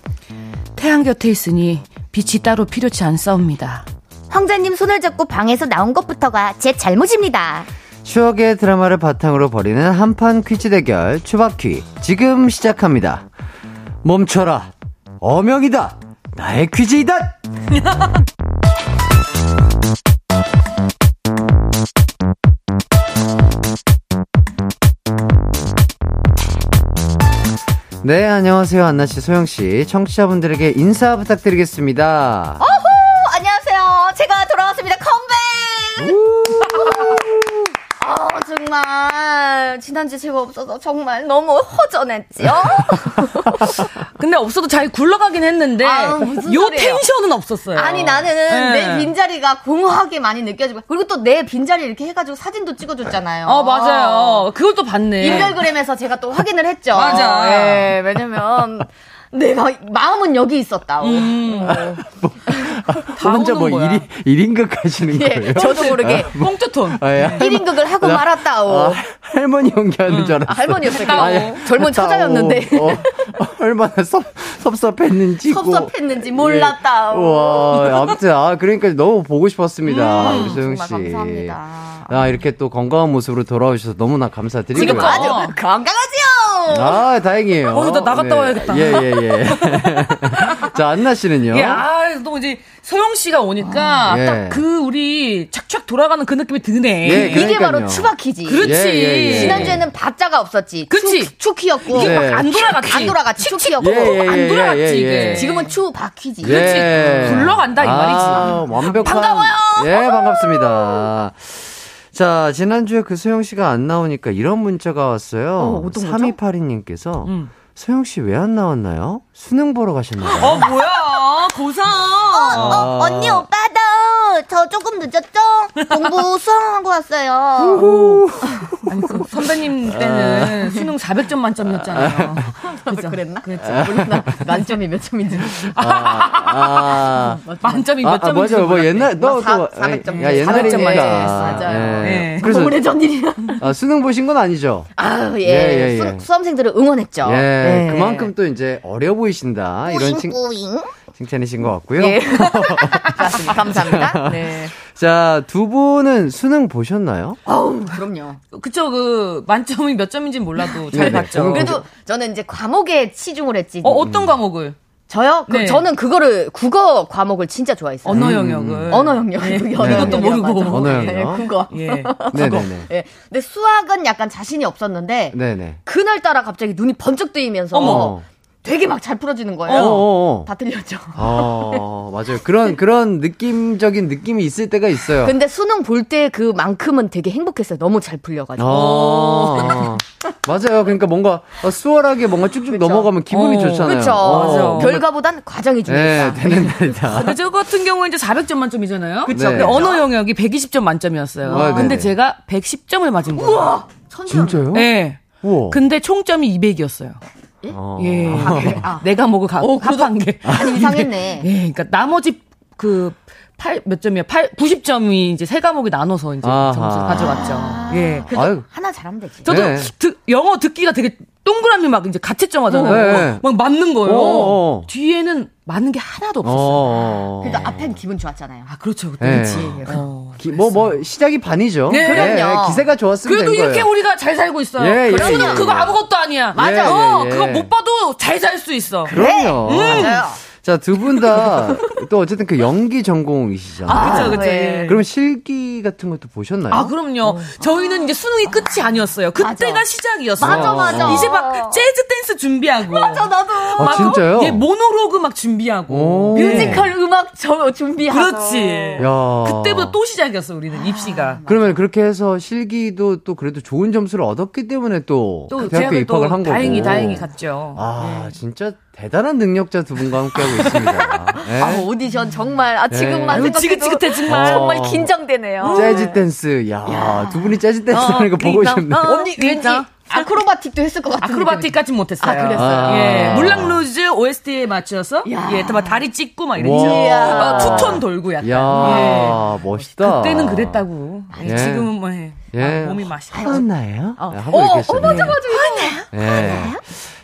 태양 곁에 있으니 빛이 따로 필요치 않사옵니다. 황자님 손을 잡고 방에서 나온 것부터가 제 잘못입니다. 추억의 드라마를 바탕으로 벌이는 한판 퀴즈 대결 추바퀴 지금 시작합니다. 멈춰라. 어명이다. 나의 퀴즈이다. 네, 안녕하세요. 안나 씨, 소영 씨. 청취자분들에게 인사 부탁드리겠습니다. 어후, 안녕하세요. 제가 돌아왔습니다. 컴백! 어, 정말 지난주 제가 없어서 정말 너무 허전했지요. 근데 없어도 잘 굴러가긴 했는데 무슨 요. 텐션은 없었어요. 아니 나는 네. 내 빈자리가 공허하게 많이 느껴지고 그리고 또 내 빈자리 이렇게 해가지고 사진도 찍어줬잖아요. 어 맞아요. 그걸 또 봤네. 인별그램에서 제가 또 확인을 했죠. 맞아. 예, 왜냐면 내가 마음은 여기 있었다. 음. 다 혼자 뭐 거야. 1인, 1인극 하시는 예, 거예요? 저도 모르게 뽕투톤. 아, 예. 1인극을 하고 말았다오. 아, 할머니 연기하는 줄 알았어요. 아, 할머니였어요. 따오. 예. 젊은. 처자였는데. 어, 어, 얼마나 섭, 섭섭했는지. 섭섭했는지 몰랐다오. 예. 와, 아무튼, 아, 그러니까 너무 보고 싶었습니다. 소영 음, 정말 씨. 감사합니다. 아, 이렇게 또 건강한 모습으로 돌아오셔서 너무나 감사드리고요. 지금. 아주 건강하지요. 아, 다행이에요. 어, 나 나갔다 와야겠다. 예, 예, 예. 자, 안나 씨는요? 예, 아, 또 이제 소영 씨가 오니까 예. 딱그 우리 착착 돌아가는 그 느낌이 드네. 예, 이게 그러니까요. 바로 추바키지. 그렇지. 예, 예, 예. 지난주에는 박자가 없었지. 추, 추키였고. 이게 막 안 돌아갔지. 안 돌아갔지. 추키였고. 예, 예, 안 예, 돌아갔지, 예, 예, 이게. 예. 지금은 추바퀴지. 그렇지. 굴러간다, 이 말이지. 아, 완벽한. 반가워요. 예, 반갑습니다. 자, 지난주에 그 소영 씨가 안 나오니까 이런 문자가 왔어요. 어, 어떤 거죠? 3282님께서 음. 소영 씨 왜 안 나왔나요? 수능 보러 가셨나요? 어, 뭐야. 고3. 어, 언니 오빠도 저 조금 늦었죠? 공부 수강하고 왔어요. 아니, 그 선배님 때는 수능 400점 만점이었잖아요. 그죠? 그랬나? 그랬죠. 몰라. 만점이 몇 점인지. 아, 만점이 아, 몇 아, 점인지. 맞아. 뭐 옛날, 너, 사- 또, 400점. 야, 옛날이니까. 400점 맞았어요. 맞아요. 예. 네. 그래서, 오래전 일이라. 아, 수능 보신 건 아니죠? 아유, 예. 예, 예, 예. 수,험생들을 응원했죠. 예, 네. 그만큼 또 이제 어려 보이신다. 이런 칭, 뿌잉. 칭찬이신 것 같고요. 예. 좋았습니다. 감사합니다. 네. 자, 두 분은 수능 보셨나요? 어우, 그럼요. 그쵸, 그, 만점이 몇 점인지 몰라도 잘 네네. 봤죠. 저는 그래도 저는 이제 과목에 치중을 했지. 어, 어떤 과목을? 저요? 그, 네. 저는 그거를 국어 과목을 진짜 좋아했어요. 언어 영역을. 언어 영역. 예. 언어 네. 이것도 모르고. 맞아. 언어 네, 영역. 국어. 예. 네네네. 예. 근데 수학은 약간 자신이 없었는데 네네. 그날 따라 갑자기 눈이 번쩍 뜨이면서 어머. 되게 막 잘 풀어지는 거예요. 어어어. 다 틀렸죠. 어, 맞아요. 그런, 그런 느낌적인 느낌이 있을 때가 있어요. 근데 수능 볼 때 그만큼은 되게 행복했어요. 너무 잘 풀려가지고. 어, 맞아요. 그러니까 뭔가 어, 수월하게 뭔가 쭉쭉 넘어가면 기분이 어, 좋잖아요. 그렇죠. 어, 결과보단 과정이 네, 중요하다. 되는 날이다. 근데 저 같은 경우에 이제 400점 만점이잖아요. 그쵸. 근데 네. 언어 영역이 120점 만점이었어요. 아, 근데 네네. 제가 110점을 맞은 거예요. 우와! 천재네. 진짜요? 네. 우와. 근데 총점이 200이었어요. 어. 예. 아, 그래? 아. 내 과목을 가, 합한 게. 많이 이상했네. 예, 그러니까 나머지 그 8, 몇 점이야? 8, 90점이 이제 세 과목이 나눠서 이제. 점수 가져갔죠. 예. 그래도 아유. 하나 잘하면 되지. 저도 네. 듣- 영어 듣기가 되게 동그라미 막 이제 가채점 하잖아요. 어, 네. 막 맞는 거예요. 어, 어. 뒤에는 맞는 게 하나도 없었어요. 어. 그래도 앞엔 기분 좋았잖아요. 아, 그렇죠. 네. 그렇지. 어. 기- 뭐, 뭐, 시작이 반이죠. 네. 그럼요. 기세가 좋았으면 그래도 된 거예요. 이렇게 우리가 잘 살고 있어요. 예, 예, 수능 예, 그거 예. 아무것도 아니야. 맞아. 어, 예, 예. 그거 못 봐도 잘 살 수 있어. 그럼요. 맞아요. 자, 두 분 다 또 어쨌든 그 연기 전공이시잖아요. 아, 그쵸, 그쵸. 네. 예. 그럼 실기 같은 것도 보셨나요? 아, 그럼요. 저희는 이제 수능이 끝이 아니었어요. 그때가 맞아. 시작이었어요. 맞아, 맞아. 이제 막 재즈 댄스 준비하고. 맞아, 나도. 아, 진짜요? 예, 모노로그 막 준비하고. 오. 뮤지컬 음악 저 준비하고. 그렇지. 야. 그때부터 또 시작이었어, 우리는 입시가. 그러면 그렇게 해서 실기도 또 그래도 좋은 점수를 얻었기 때문에 또, 또그 대학교 입학을 또 한 거고. 다행히 다행히 갔죠. 아, 진짜 대단한 능력자 두 분과 함께하고 있습니다. 네. 아, 오디션 정말 아 지금만 네. 지긋지긋해, 정말. 정말 어. 긴장되네요. 재즈 댄스. 야, 두 분이 재즈 댄스 하는 거 보고 그러니까, 싶네요. 어, 언니 왠지 그러니까. 아크로바틱도 했을 것 같은 아크로바틱까진 못했어요. 아, 그랬어요? 아. 예. 물랑 루즈 OST에 맞춰서 야. 예, 막 다리 찍고 막 이랬죠. 와. 어, two turn 돌고 약간. 야, 멋있다. 그때는 그랬다고. 예. 지금은 뭐 해. 예. 아, 몸이 마시. 화나요? 어. 네, 하고 있겠어요. 맞아 맞아 이거. 네.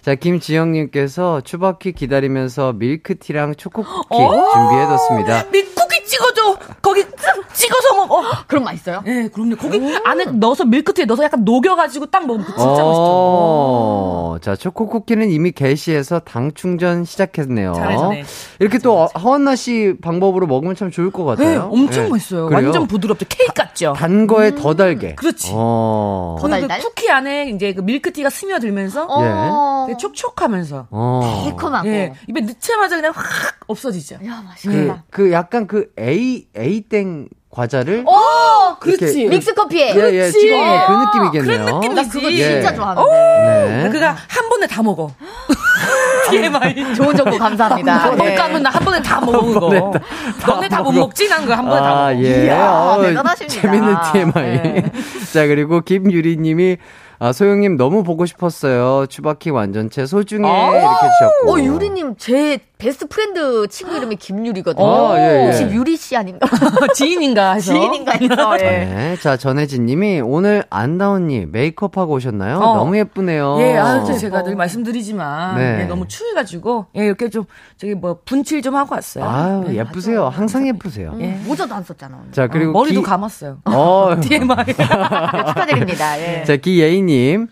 자, 김지영님께서 추바키 기다리면서 밀크티랑 초코쿠키 어? 준비해뒀습니다. 미 쿠키 찍어줘. 거기 찍어서 먹어. 그럼 맛있어요? 예, 그럼요. 거기 안에 넣어서 밀크티에 넣어서 약간 녹여가지고 딱 먹으면 그거 진짜 맛있죠. 어, 자, 초코쿠키는 이미 게시해서 당 충전 시작했네요. 잘해. 이렇게 또 하원나 씨 방법으로 먹으면 참 좋을 것 네, 같아요. 엄청 네. 맛있어요. 그래요? 완전 부드럽죠. 케이크 같죠. 단 거에 더 달게. 그렇지. 어. 더 그리고 그 달달? 쿠키 안에 이제 그 밀크티가 스며들면서 어. 되게 촉촉하면서 어. 달콤하고. 예, 입에 넣자마자 그냥 확 없어지죠. 야 그, 맛있겠다. 그 약간 그 A, A땡 과자를. 어, 그렇지. 믹스 커피에. 예, 예, 그렇지. 그 느낌이겠네요. 그런 느낌이 나 그거 예. 진짜 예. 좋아하는데. 네. 그가 한 번에 다 먹어. TMI. 좋은 정보 감사합니다. 예. 까면 나 한 번에 다 먹어 그거. 너네 다 못 먹지 난거한 번에 다 아, 먹어. 예. 이야, 어, 대단하십니다. 재밌는 TMI. 예. 자, 그리고 김유리 님이 아, 소영님 너무 보고 싶었어요. 추바키 완전체 소중해. 아. 이렇게 주셨고. 어 유리님 제 best friend 친구 이름이 김유리거든요. 아, 예, 예. 혹시 유리 씨 아닌가? 지인인가 해서. 지인인가 해서. 예. 네. 자, 전혜진 님이 오늘 안다운님 메이크업하고 오셨나요? 어. 너무 예쁘네요. 예, 아, 저 제가 늘 말씀드리지만 네. 예, 너무 추해가지고 예, 이렇게 좀 저기 뭐 분칠 좀 하고 왔어요. 아유, 네, 예쁘세요. 항상 예쁘세요. 예. 모자도 안 썼잖아. 오늘. 자, 그리고 머리도 기- 감았어요. 어, TMI. 네, 축하드립니다. 예. 자, 기예희님.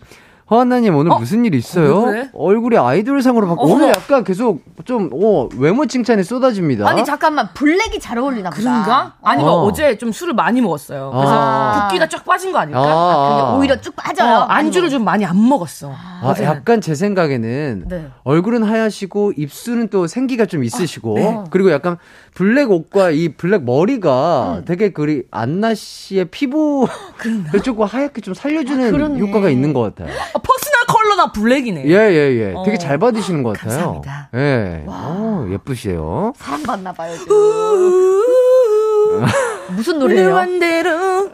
허한나님 오늘 무슨 일 있어요? 어, 왜 그래? 얼굴이 아이돌상으로 바꿔. 어머. 오늘 약간 계속 좀, 어, 외모 칭찬이 쏟아집니다. 아니 잠깐만 블랙이 잘 어울리나 보다. 그런가? 아니면 어. 어. 제좀 술을 많이 먹었어요. 그래서 아. 붓기가 쫙 빠진 거 아닐까? 아. 그게 오히려 쭉 빠져요. 어, 안주를 좀 많이 안 먹었어. 아, 약간 제 생각에는 네. 얼굴은 하얗시고 입술은 또 생기가 좀 있으시고 네. 그리고 약간 블랙 옷과 이 블랙 머리가 음. 되게 그리 안나 씨의 피부를 조금 하얗게 좀 살려주는 아. 효과가 있는 것 같아요. 아, personal color나 블랙이네. 예, 예, 예. 되게 어. 잘 받으시는 것 같아요. 감사합니다. 예. 오, 예쁘시에요. 사랑받나 봐요. 무슨 노래예요? 완대로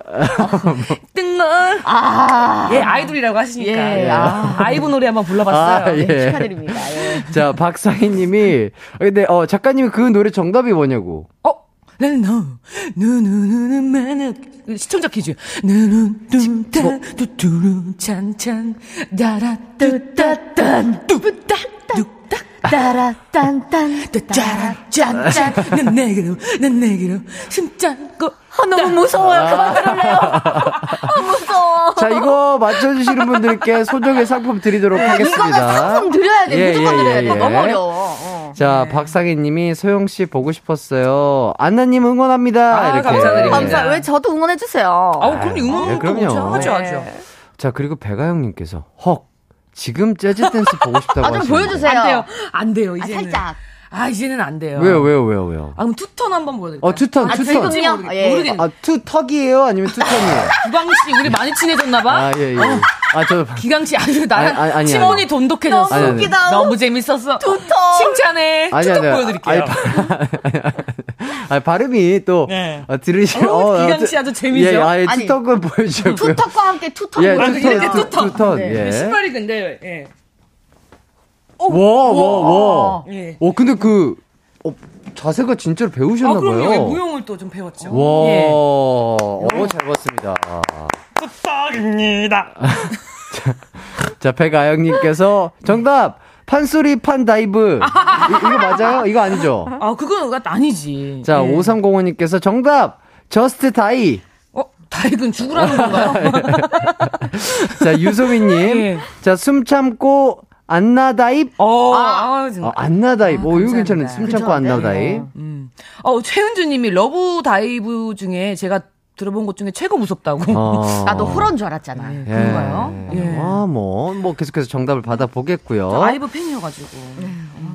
뜬걸 아, 예 아이돌이라고 하시니까 예, 아. 아이브 노래 한번 불러봤어요. 아, 예. 네, 축하드립니다. 예. 자, 박상희 님이 근데 어 작가님 그 노래 정답이 뭐냐고. 어? 시청자 퀴즈. 누누 뚱따 뚜뚜루 찬찬 다라 뚜따딴 뚜따 뚜따 따라딴딴 짜라 짠짠 난 내게로 난 내게로 숨잡고 아, 너무 무서워요. 그만 들을래요. 아, 무서워. 자, 이거 맞춰주시는 분들께 소정의 상품 드리도록 이거는 하겠습니다. 상품 드려야 돼. 예, 무조건 예, 드려야 예, 돼. 예. 너무 어려워. 어. 자, 박상희 님이 소영 씨 보고 싶었어요. 안나님 응원합니다. 아, 이렇게. 감사드립니다. 감사. 왜 저도 응원해 주세요. 아우, 그럼 응원 예, 그럼요. 또 하죠, 하죠. 네. 자, 그리고 배가영 님께서 헉. 지금 재즈 댄스 보고 싶다고 아, 좀 하시는데. 보여주세요. 안 돼요. 안 돼요, 아, 이제는. 살짝. 아, 이제는 안 돼요. 왜요, 왜요, 왜요, 왜요? 아, 그럼 two turn 한번 보여드릴까요? 어, two turn, 아, two turn. 지금요? 모르겠, 예. 모르겠네. 아, two턱이에요? 아니면 two turn이에요? 기광씨, 우리 많이 친해졌나봐? 아, 예, 예. 아, 저. 기광씨, 아주 나랑 아니, 아니, 팀원이 아니. 돈독해졌어. 너무 아니, 아니. 웃기다. 너무 재밌었어. two turn. 칭찬해. 아니, two turn 아니, 보여드릴게요. 아니, 아, 발음이 또, 네. 아, 들으시, 어, 기광 씨 아주 재미죠? 예, 아예 아니, two턱을 보여주셨고요. two턱과 함께 two턱. 예, 보여주세요. two turn, 이렇게 two- two turn. two turn, 네. 예. 신발이 근데, 예. 와, 와, 와. 예. 어, 근데 그, 어, 자세가 진짜로 아, 배우셨나봐요. 그럼요. 예, 무용을 또 좀 배웠죠. 와, 예. 어, 잘 봤습니다. 부탁입니다. 자, 백아영님께서 정답! 판소리 판 dive. 이, 이거 맞아요? 이거 아니죠? 아, 그건 아니지. 자, 예. 5305님께서 정답! just die. 어, die는 죽으라는 건가요? 자, 유소민님. 예. 자, 숨 참고 안나 dive. 어, 아, 정말. 어, 안나 dive. 오, 이거 괜찮네. 감사합니다. 숨 참고? 안나 dive. 음. 어, 최은주 님이 Love Dive 중에 제가 들어본 것 중에 최고 무섭다고. 어. 나도 호러인 줄 알았잖아. 예, 예. 그런가요? 예. 아, 뭐, 뭐, 계속해서 정답을 받아보겠고요. 저 아이브 팬이어가지고.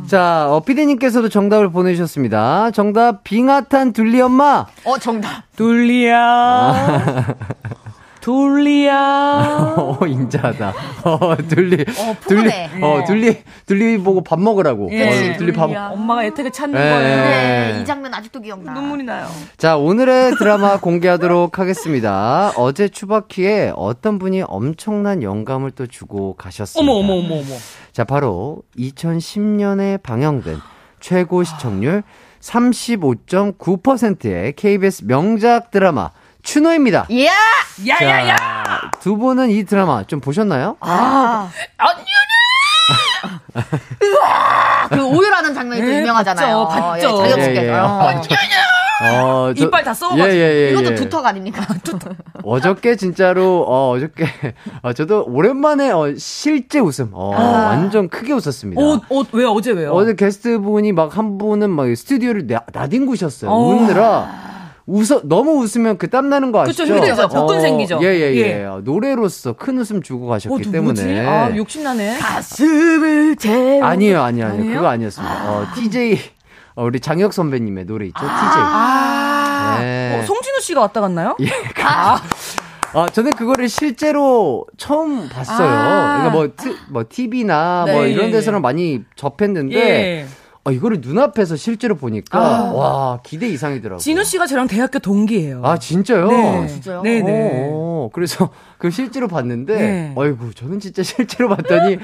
자, 어, 피디님께서도 정답을 보내주셨습니다. 정답, 빙하탄 둘리 엄마. 어, 정답. 둘리야. 둘리야. 어, 인자하다. 어, 둘리. 어, 둘리. 어, 둘리, 둘리 보고 밥 먹으라고. 예. 어, 둘리 밥. 엄마가 애택을 찾는 예. 거예요. 네, 예. 이 장면 아직도 기억나. 눈물이 나요. 자, 오늘의 드라마 공개하도록 하겠습니다. 어제 추바키에 어떤 분이 엄청난 영감을 또 주고 가셨습니다. 어머, 어머, 어머, 어머. 자, 바로 2010년에 방영된 최고 시청률 35.9%의 KBS 명작 드라마 추노입니다. 이야! 야야야! 자, 두 분은 이 드라마 좀 보셨나요? 아, 언니! 그 오열하는 장면이 또 네, 유명하잖아요. 봤죠, 봤죠. 예, 자격스럽게. 예, 예. 어. 어, 저- 이빨 다 썩어가지고. 예, 예, 예, 이것도 예. 두턱 아닙니까? 어저께 진짜로 어 어저께 어, 저도 오랜만에 어, 실제 웃음 어, 완전 크게 웃었습니다. 어, 어, 왜, 어제 왜요? 어제 게스트 분이 막 한 분은 막 스튜디오를 나, 나뒹구셨어요. 어. 웃느라. 웃어 너무 웃으면 그 땀 나는 거 아시죠? 그쵸, 힘들죠. 복근 생기죠. 예예 예. 예. 노래로서 큰 웃음 주고 어, 가셨기 누구지? 때문에. 아, 욕심 나네. 가슴을 재. 아니에요, 아니에요, 아니에요. 아니에요? 그거 아니었습니다. 어, TJ 어, 우리 장혁 선배님의 노래 있죠, 아. TJ. 네. 어, 송진우 씨가 왔다 갔나요? 예, 아, 저는 그거를 실제로 처음 봤어요. 아. 그러니까 뭐, 트, 뭐, TV나 뭐 네, 이런 예, 데서는 많이 접했는데, 예. 아, 이거를 눈앞에서 실제로 보니까, 아. 와, 기대 이상이더라고요. 진우 씨가 저랑 대학교 동기예요. 아, 진짜요? 네. 진짜요? 네네. 어, 그래서 그 실제로 봤는데, 네. 어이구, 저는 진짜 실제로 봤더니,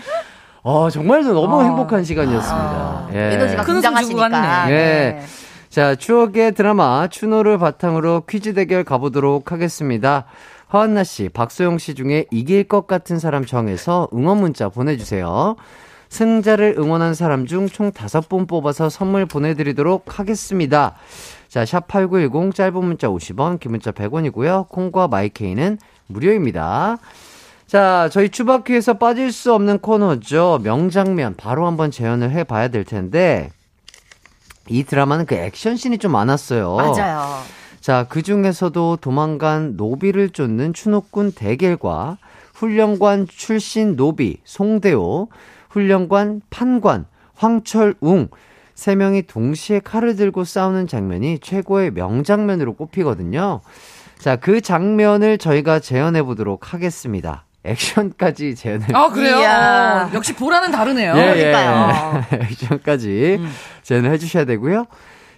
어, 정말 너무 아. 행복한 시간이었습니다. 예. 에너지가 주고 굉장하시니까. 갔네. 예. 네. 자, 추억의 드라마 추노를 바탕으로 퀴즈 대결 가보도록 하겠습니다. 허한나 씨, 박소영 씨 중에 이길 것 같은 사람 정해서 응원 문자 보내주세요. 승자를 응원한 사람 중 총 다섯 분 뽑아서 선물 보내드리도록 하겠습니다. 자, 샵8910 짧은 문자 50원, 긴 문자 100원이고요. 콩과 마이케이는 무료입니다. 자, 저희 추바퀴에서 빠질 수 없는 코너죠. 명장면 바로 한번 재현을 해 봐야 될 텐데 이 드라마는 그 액션씬이 좀 많았어요. 맞아요. 자, 그 중에서도 도망간 노비를 쫓는 추노꾼 대결과 훈련관 출신 노비 송대호, 훈련관 판관 황철웅 세 명이 동시에 칼을 들고 싸우는 장면이 최고의 명장면으로 꼽히거든요. 자, 그 장면을 저희가 재현해 보도록 하겠습니다. 액션까지 재현을 아, 그래요? 이야. 어, 역시 보라는 다르네요. 예, 그러니까요. 예. 액션까지 음. 재현을 해주셔야 되고요.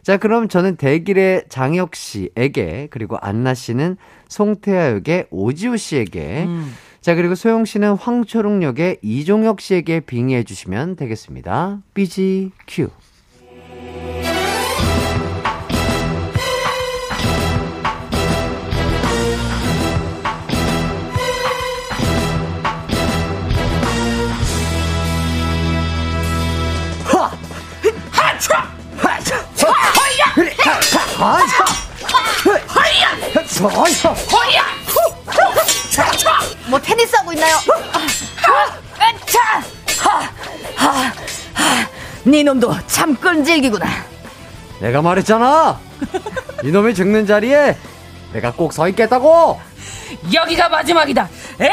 자, 그럼 저는 대길의 장혁 씨에게, 그리고 안나 씨는 송태아 역의 오지호 씨에게, 음. 자, 그리고 소영 씨는 황초롱 역의 이종혁 씨에게 빙의해 주시면 되겠습니다. 삐지 큐. 뭐 테니스 하고 있나요? 네 놈도 참 끈질기구나. 내가 말했잖아. 이놈이 죽는 자리에 내가 꼭 서 있겠다고. 여기가 마지막이다. 에이!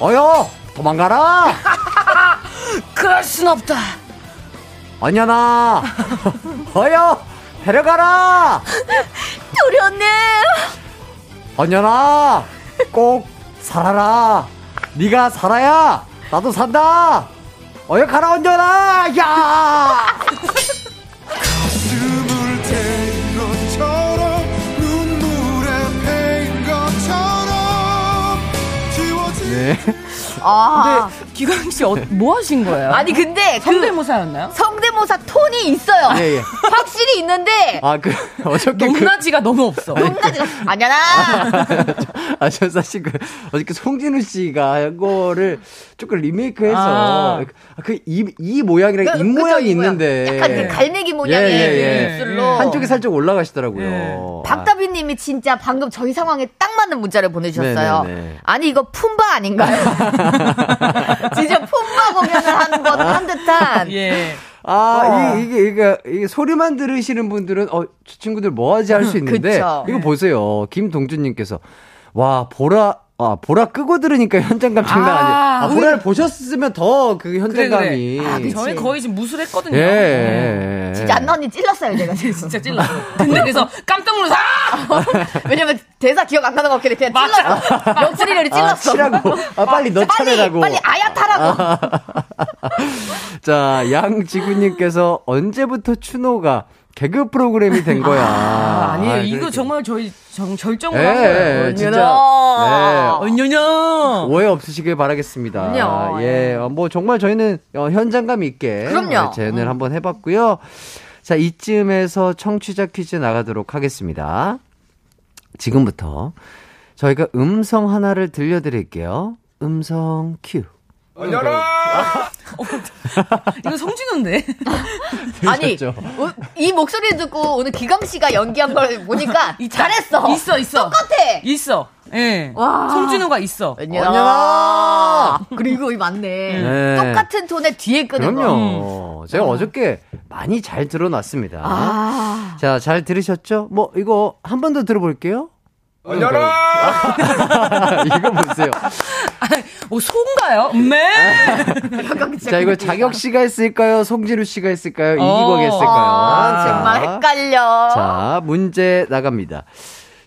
어여 도망가라. 그럴 순 없다. 언년아. 어여 데려가라. 도련님. 언년아 꼭 살아라. 네가 살아야 나도 산다. 어여 가라 언년아. 야. 숨을 댄 것처럼 눈물에 패인 것처럼 지워진 네. 아. 근데 기광 씨뭐 하신 거예요? 아니 근데 그 성대모사였나요? 성대모사 톤이 있어요. 예, 예. 확실히 있는데 아 그 어저께 그 높낮이가 너무 없어. 높낮이가 아니야 나. 아, 저 사실 그, 어저께 송진우 씨가 한 거를 조금 리메이크 해서, 아. 그, 입, 이 모양이랑 그- 입 모양이. 있는데. 약간 그 갈매기 모양의 예, 예, 예. 입술로. 한쪽이 살짝 올라가시더라고요. 예. 아. 박다 비님이 진짜 방금 저희 상황에 딱 맞는 문자를 보내주셨어요. 네네네. 아니 이거 품바 아닌가요? 진짜 품바 공연을 하는 것 한 듯한. 예. 아, 이, 이게, 이게, 이게 소리만 들으시는 분들은, 어, 저 친구들 뭐 하지 할 수 있는데. 이거 보세요. 김동준님께서, 와, 보라, 아, 보라 끄고 들으니까 현장감 장난 아, 아니에요. 아, 우리- 보라를 보셨으면 더그 그래, 현장감이. 그래. 아, 그치. 저희 거의 지금 무술했거든요. 예. 진짜 안나 언니 찔렀어요 제가 지금. 진짜 찔렀어. 근데 그래서 깜짝 놀라서 아! 왜냐면 대사 기억 안 나는 거 없길래 그냥. 찔렀어. 옆구리를 아, 찔렀어. 치라고. 아, 빨리 너 빨리, 차례라고. 빨리 아야 타라고. 자, 양지구님께서 언제부터 추노가 개그 프로그램이 된 거야. 아, 아니에요. 아, 이거 그렇게. 정말 저희 정, 절정으로 예, 한 거예요. 예, 진짜. 언니나. 언녀녀. 오해 없으시길 바라겠습니다. 그럼요. 예, 어, 뭐 정말 저희는 어, 현장감 있게 그럼요. 어, 재연을 한번 해봤고요. 자, 이쯤에서 청취자 퀴즈 나가도록 하겠습니다. 지금부터 저희가 음성 하나를 들려드릴게요. 음성 큐. 이거 성진우인데. 아니 들으셨죠? 어, 이 목소리 듣고 오늘 기강 씨가 연기한 걸 보니까 잘했어. 있어, 있어. 똑같아. 있어. 예. 와. 성진우가 있어. 언니나. 그리고 이 맞네. 네. 똑같은 톤에 뒤에 끄는 거. 그럼요. 제가 어 저께 많이 잘 들어놨습니다. 아. 자, 잘 들으셨죠? 뭐, 이거 한 번 더 들어볼게요. 언년아 이거 보세요. 뭐, 소인가요? 네. 자, 이거 자격 씨가 했을까요? 송진우 씨가 했을까요? 어. 이기광이 했을까요? 아, 정말 자, 헷갈려. 자, 문제 나갑니다.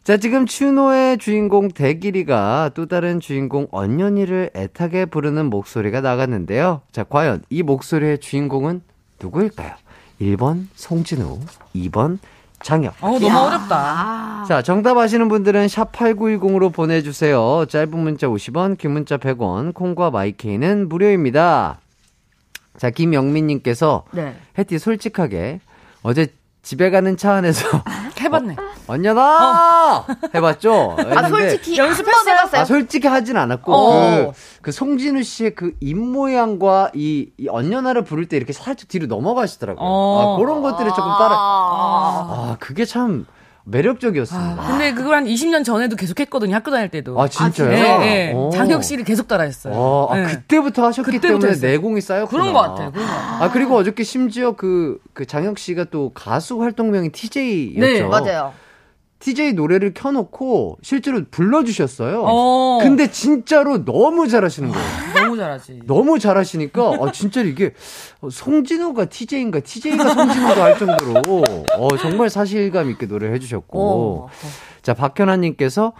자, 지금 추노의 주인공 대길이가 또 다른 주인공 언년이를 애타게 부르는 목소리가 나갔는데요. 자, 과연 이 목소리의 주인공은 누구일까요? 1번 송진우, 2번 장혁. 어, 너무 어렵다. 자, 정답 아시는 분들은 샵8910으로 보내주세요. 짧은 문자 50원, 긴 문자 100원, 콩과 마이케이는 무료입니다. 자, 김영민님께서, 네. 혜티 솔직하게, 어제 집에 가는 차 안에서, 해봤네. 언녀나! 해봤죠? 아, 했는데 솔직히 연습했어요? 한번 해봤어요. 아, 솔직히 하진 않았고, 어. 그, 그 송진우 씨의 그 입모양과 이, 이 언녀나를 부를 때 이렇게 살짝 뒤로 넘어가시더라고요. 어. 아, 그런 것들이 조금 따라, 아. 아, 그게 참 매력적이었습니다. 근데 그걸 한 20년 전에도 계속 했거든요. 학교 다닐 때도. 아, 진짜요? 네, 네. 오. 장혁 씨를 계속 따라했어요. 어, 아, 네. 그때부터 하셨기 그때부터 때문에 했어요. 내공이 쌓였구나. 그런 것 같아요. 그런 것 같아요. 아, 그리고 어저께 심지어 그, 그 장혁 씨가 또 가수 활동명이 TJ였죠. 네, 맞아요. TJ 노래를 켜놓고 실제로 불러주셨어요. 어. 근데 진짜로 너무 잘하시는 거예요. 너무 잘하지. 너무 잘하시니까, 어, 진짜 이게, 어, 송진호가 TJ인가, TJ가 송진호가 할 정도로, 어, 정말 사실감 있게 노래를 해주셨고. 어. 자, 박현아 님께서,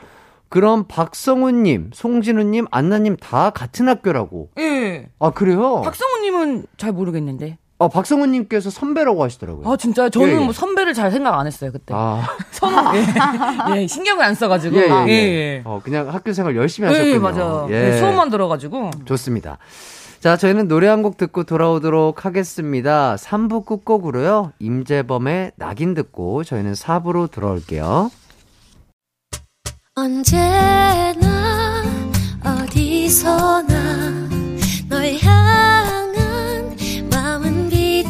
그럼 박성우님, 송진우님, 안나님 다 같은 학교라고. 예. 아, 그래요? 박성우님은 잘 모르겠는데. 아, 박성우님께서 선배라고 하시더라고요. 아, 진짜요? 저는 예, 예. 뭐 선배를 잘 생각 안 했어요, 그때. 아, 선, 예. 예, 신경을 안 써가지고. 예, 예, 예. 예, 예. 어, 그냥 학교 생활 열심히 예, 하셨군요. 예, 맞아. 예. 예, 수업만 들어가지고. 좋습니다. 자, 저희는 노래 한 곡 듣고 돌아오도록 하겠습니다. 3부 끝곡으로요. 임재범의 낙인 듣고 저희는 4부로 돌아올게요. 언제나 어디서나 널 향한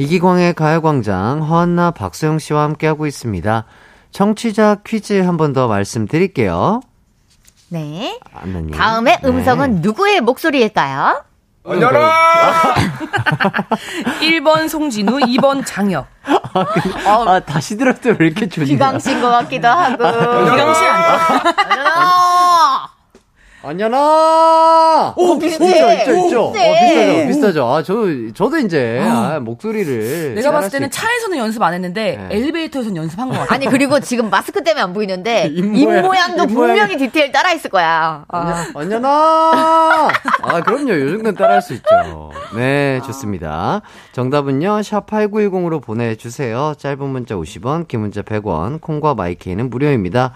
이기광의 가요광장 허한나 박소영 씨와 함께하고 있습니다. 청취자 퀴즈 한 번 더 말씀드릴게요. 네. 안나님. 다음의 네. 음성은 누구의 목소리일까요? 1번 송진우, 2번 장혁. 아, 다시 들어도 왜 이렇게 좋냐? 기광 씨인 것 같기도 하고. 기광 씨 아니야? 안녕하! 오, 비슷해. 있죠, 있죠, 있죠. 어, 비슷해. 비슷하죠, 비슷하죠. 아, 저, 저도 이제, 아, 목소리를. 내가 봤을 때는 차에서는 연습 안 했는데 네. 엘리베이터에서는 연습한 것 같아. 아니 그리고 지금 마스크 때문에 안 보이는데 입입 모양, 모양도 입 모양이- 분명히 디테일 따라 있을 거야. 아. 안녕하! 아, 그럼요. 요 정도는 따라 할 수 있죠. 네, 좋습니다. 정답은요, 샵8910으로 보내주세요. 짧은 문자 50원, 긴 문자 100원, 콩과 마이케이는 무료입니다.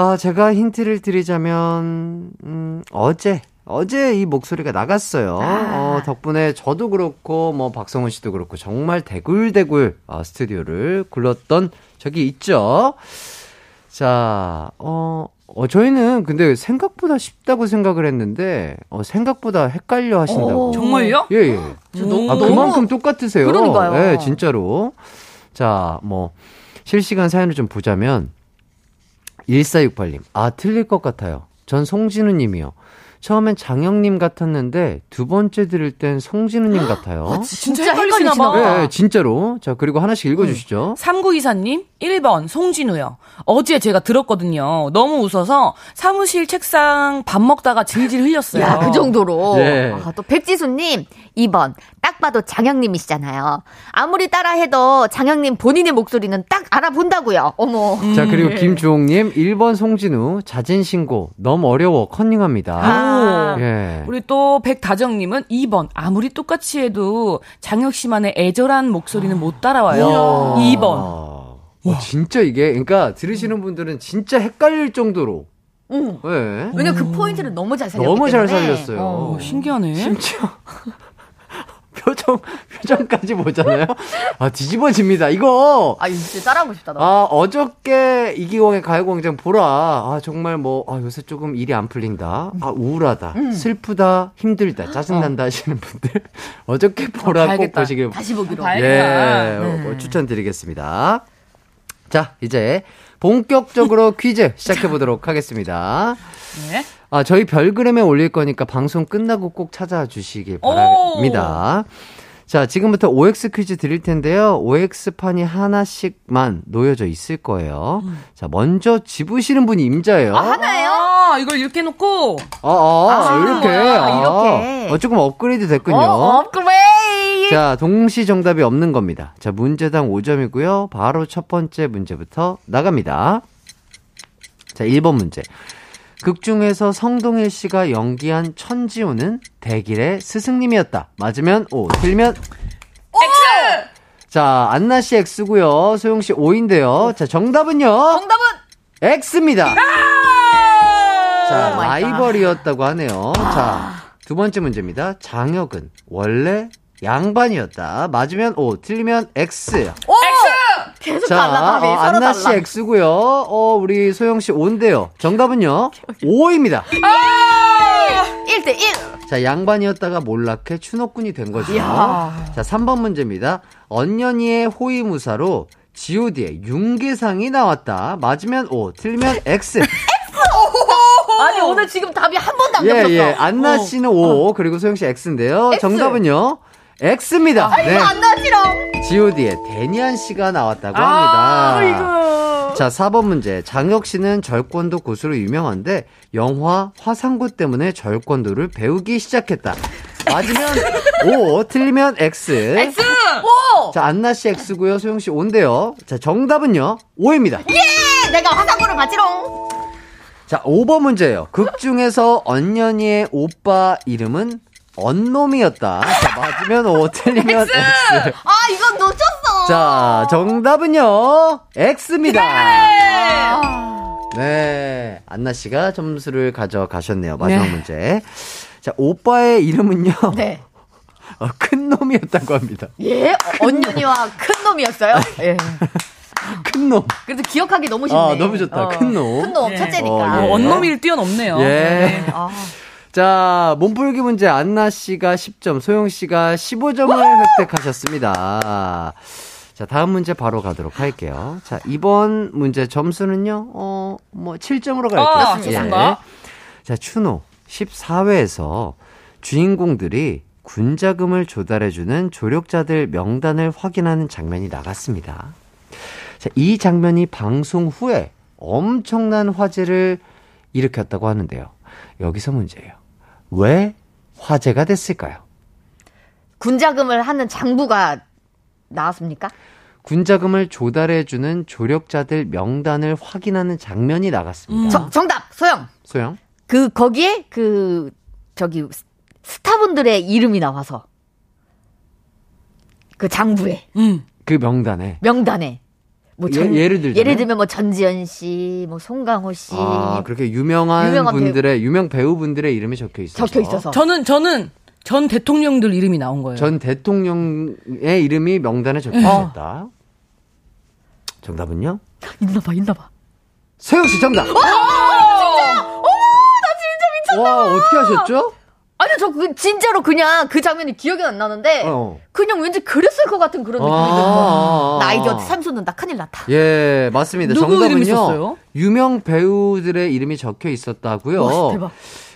아, 제가 힌트를 드리자면, 음, 어제, 어제 이 목소리가 나갔어요. 어, 덕분에 저도 그렇고, 뭐, 박성훈 씨도 그렇고, 정말 대굴대굴, 어, 스튜디오를 굴렀던 적이 있죠. 자, 어, 어, 저희는 근데 생각보다 쉽다고 생각을 했는데, 어, 생각보다 헷갈려 하신다고. 오. 정말요? 예, 예. 너무- 아, 그만큼 똑같으세요. 그러니까요. 예, 진짜로. 자, 뭐, 실시간 사연을 좀 보자면, 1468님. 아, 틀릴 것 같아요. 전 송진우 님이요. 처음엔 장영님 같았는데, 두 번째 들을 땐 송진우님 같아요. 진짜 진짜 헷갈리시나 봐. 헷갈리시나 예, 진짜로. 자, 그리고 하나씩 읽어주시죠. 3924님, 1번, 송진우요. 어제 제가 들었거든요. 너무 웃어서 사무실 책상 밥 먹다가 질질 흘렸어요. 야, 그 정도로. 예. 아, 또 백지수님 2번 딱 봐도 장영님이시잖아요. 아무리 따라해도 장영님 본인의 목소리는 딱 알아본다고요. 어머. 자, 음. 그리고 김주홍님, 1번 송진우, 자진신고, 너무 어려워, 컨닝합니다. 아. 예. 우리 또 백다정님은 2번, 아무리 똑같이 해도 장혁 씨만의 애절한 목소리는 못 따라와요. 2번. 와, 진짜 이게, 그러니까 들으시는 분들은 진짜 헷갈릴 정도로. 응. 예. 왜냐 그 포인트를 너무 잘 살렸기 너무 잘 때문에. 살렸어요. 어. 오, 신기하네. 심지어 표정 표정까지 보잖아요. 아 뒤집어집니다. 이거 아, 진짜 따라하고 싶다. 나. 아 어저께 이기광의 가요광장 보라. 아 정말 뭐 아, 요새 조금 일이 안 풀린다. 아 우울하다, 음. 슬프다, 힘들다, 짜증난다 하시는 분들 어저께 보라 꼭 봐야겠다. 보시길 다시 보기로. 예. 어, 추천드리겠습니다. 자 이제 본격적으로 퀴즈 시작해 보도록 하겠습니다. 네. 아, 저희 별그램에 올릴 거니까 방송 끝나고 꼭 찾아주시길 오! 바랍니다. 자, 지금부터 OX 퀴즈 드릴 텐데요. OX판이 하나씩만 놓여져 있을 거예요. 자, 먼저 집으시는 분이 임자예요. 아, 하나예요? 아, 이걸 이렇게 놓고. 아, 아, 아, 이렇게. 아, 이렇게. 어, 조금 업그레이드 됐군요. 어, 업그레이드. 자, 동시 정답이 없는 겁니다. 자, 문제당 5점이고요. 바로 첫 번째 문제부터 나갑니다. 자, 1번 문제. 극 중에서 성동일 씨가 연기한 천지호는 대길의 스승님이었다. 맞으면 O, 틀리면 X! 자, 안나 씨 X고요. 소영 씨 O인데요. 자, 정답은요. 정답은 X입니다. 자, oh my god. 라이벌이었다고 하네요. 자, 두 번째 문제입니다. 장혁은 원래 양반이었다. 맞으면 O, 틀리면 X. 계속 자, 달라 어, 안나 씨 달라. X고요. 어, 우리 소영 씨 O인데요. 정답은요. O입니다. 1대 1. 자, 양반이었다가 몰락해 추노꾼이 된 거죠. 이야. 자, 3번 문제입니다. 언년이의 호위무사로 god의 윤계상이 나왔다. 맞으면 O, 틀리면 X. 아니 오늘 지금 답이 한 번도 안 예, 겹쳤어. 예. 안나 씨는 O, 그리고 소영 씨 X인데요. X. 정답은요. X입니다. 네. 이거 안 나지롱. god의 데니안 씨가 나왔다고 아, 합니다. 자, 4번 문제. 장혁 씨는 절권도 고수로 유명한데 영화 화상고 때문에 절권도를 배우기 시작했다. 맞으면 O, 틀리면 X. X! 오. 자, 안나 씨 X고요. 소영 씨 O인데요. 자, 정답은요. O입니다. 예, 내가 화상고를 받지롱. 자, 5번 문제예요. 극 중에서 언년이의 오빠 이름은 언놈이었다. 자, 맞으면 O, 틀리면 X. 아 이건 놓쳤어. 자, 정답은요. X입니다. 아. 네. 안나 씨가 점수를 가져가셨네요. 마지막 네. 문제. 자, 오빠의 이름은요. 네. 어, 큰 놈이었다고 합니다. 예, 언윤이와 큰 놈이었어요. 예. 큰 놈. 그래도 기억하기 너무 쉽네. 아, 너무 좋다. 큰 놈. 큰 놈, 예. 첫째니까. 어, 예. 원놈이를 뛰어넘네요. 예. 아, 자, 몸풀기 문제 안나 씨가 10점, 소영 씨가 15점을 획득하셨습니다. 자, 다음 문제 바로 가도록 할게요. 자, 이번 문제 점수는요, 어, 뭐, 7점으로 갈게요. 아, 좋습니다. 자, 추노 14회에서 주인공들이 군자금을 조달해주는 조력자들 명단을 확인하는 장면이 나갔습니다. 자, 이 장면이 방송 후에 엄청난 화제를 일으켰다고 하는데요. 여기서 문제예요. 왜 화제가 됐을까요? 군자금을 하는 장부가 나왔습니까? 군자금을 조달해주는 조력자들 명단을 확인하는 장면이 나갔습니다. 저- 정답, 소영. 소영? 그, 거기에 그, 저기, 스- 스타분들의 이름이 나와서. 그 장부에, 음. 그 명단에. 명단에. 뭐 예- 예를 들자면? 예를 들면 뭐 전지현 씨, 뭐 송강호 씨. 아, 그렇게 유명한, 유명한 배우. 분들의, 유명 배우분들의 이름이 적혀 있어서. 적혀 있어서. 저는 저는 전 대통령들 이름이 나온 거예요. 전 대통령의 이름이 명단에 적혀 있었다. 정답은요? 있나 봐, 있나봐. 소영 씨 정답! 진짜! 어머, 나 진짜 미쳤나 와, 어떻게 하셨죠? 아니요, 저 그, 진짜로 그냥 그 장면이 기억이 안 나는데, 어. 그냥 왠지 그랬을 것 같은 그런 느낌이 아, 들어요. 아, 아. 나 이제 어디 삶 쏟는다. 큰일 났다. 예, 맞습니다. 누구 정답은요. 유명 배우들의 이름이 적혀 있었다고요. 와, 대박.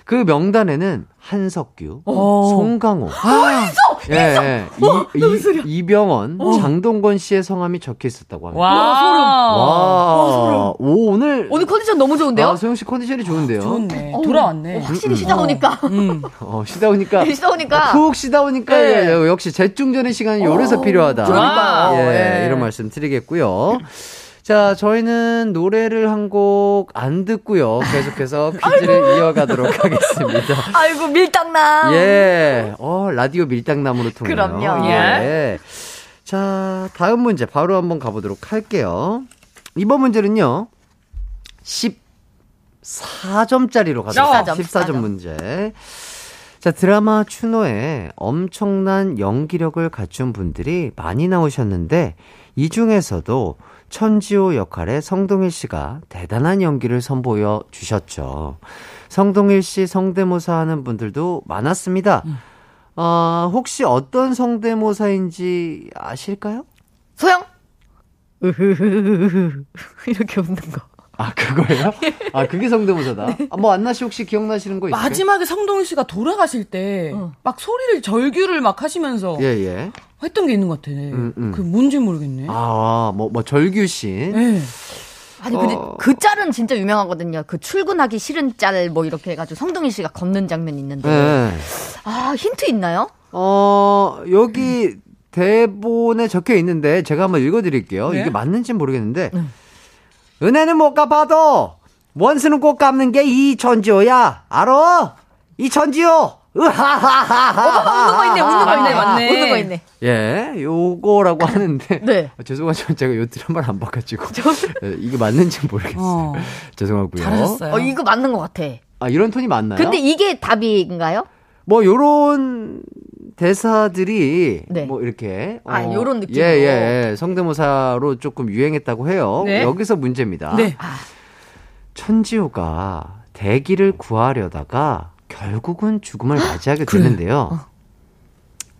그 명단에는 한석규, 어. 송강호, 아, 예, 예, 이, 이, 병원 장동건 씨의 성함이 적혀 있었다고 합니다. 와, 와, 오, 오늘 오늘 컨디션 너무 좋은데요? 아, 소영 씨 컨디션이 좋은데요. 좋네. 어우, 돌아왔네. 어, 확실히 쉬다 오니까. 음. 어, 쉬다 오니까 쉬다 오니까. 푹 쉬다 오니까 네. 예, 역시 재충전의 시간이 요래서 필요하다. 그러니까요. 예, 예. 이런 말씀 드리겠고요. 자, 저희는 노래를 한 곡 안 듣고요. 계속해서 퀴즈를 이어가도록 하겠습니다. 아이고, 밀당남. 예. 어, 라디오 밀당나무로 통해요. 그럼요. 예. 자, 다음 문제 바로 한번 가보도록 할게요. 이번 문제는요. 14점짜리로 가도록 14점, 14점 14점. 문제. 자, 드라마 추노에 엄청난 연기력을 갖춘 분들이 많이 나오셨는데, 이 중에서도 천지호 역할의 성동일 씨가 대단한 연기를 선보여 주셨죠. 성동일 씨 성대모사 하는 분들도 많았습니다. 어, 혹시 어떤 성대모사인지 아실까요? 소영? 이렇게 웃는 거. 아, 그거예요? 아, 그게 성대모사다. 아, 뭐, 안나 씨 혹시 기억나시는 거 있어요? 마지막에 성동일 씨가 돌아가실 때막 소리를 절규를 막 하시면서 예, 예. 했던 게 있는 것 같아. 음, 음. 그 뭔지 모르겠네. 아, 뭐, 뭐, 절규신. 예. 아니, 근데 어. 그 짤은 진짜 유명하거든요. 그 출근하기 싫은 짤 뭐 이렇게 해가지고 성동일 씨가 걷는 장면이 있는데. 네. 아, 힌트 있나요? 어, 여기 대본에 적혀 있는데 제가 한번 읽어드릴게요. 네. 이게 맞는지 모르겠는데. 은혜는 못 갚아도 원수는 꼭 갚는 게이 전지호야. 알아? 이 전지호. 으하하하하. 웃는 거 있네, 웃는 거 있네. 맞네. 웃는 거 있네. 예, 요거라고 하는데. 네. 아, 죄송하지만 제가 요 드라마를 안 봐가지고. 예, 이게 맞는지 모르겠어요. 어. 죄송하고요. 잘하셨어요. 어, 이거 맞는 것 같아. 아, 이런 톤이 맞나요? 근데 이게 답인가요? 뭐 요런 대사들이 네. 뭐 이렇게 아, 요런 느낌으로. 예, 예, 성대모사로 조금 유행했다고 해요. 네. 여기서 문제입니다. 네. 천지호가 대기를 구하려다가 결국은 죽음을 맞이하게 되는데요.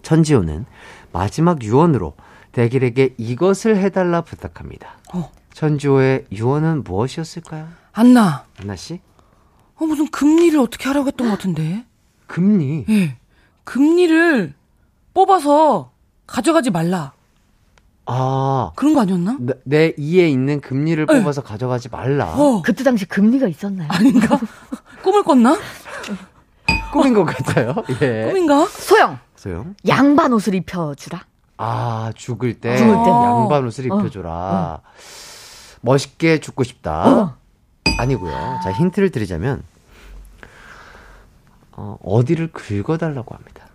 천지호는 마지막 유언으로 대길에게 이것을 해달라 부탁합니다. 어. 천지호의 유언은 무엇이었을까요? 안나. 안나 씨? 어, 무슨 금리를 어떻게 하라고 했던 것 같은데. 금리. 예. 금리를 뽑아서 가져가지 말라. 아, 그런 거 아니었나? 내, 내 이에 있는 금리를 뽑아서 가져가지 말라. 어. 그때 당시 금리가 있었나요? 아닌가? 꿈을 꿨나? 꿈인 것 같아요. 예. 꿈인가? 소영, 소영. 양반 옷을 입혀주라. 아, 죽을 때, 죽을 때. 양반 옷을 입혀줘라. 멋있게 죽고 싶다. 어. 아니고요. 자, 힌트를 드리자면, 어, 어디를 긁어달라고 합니다.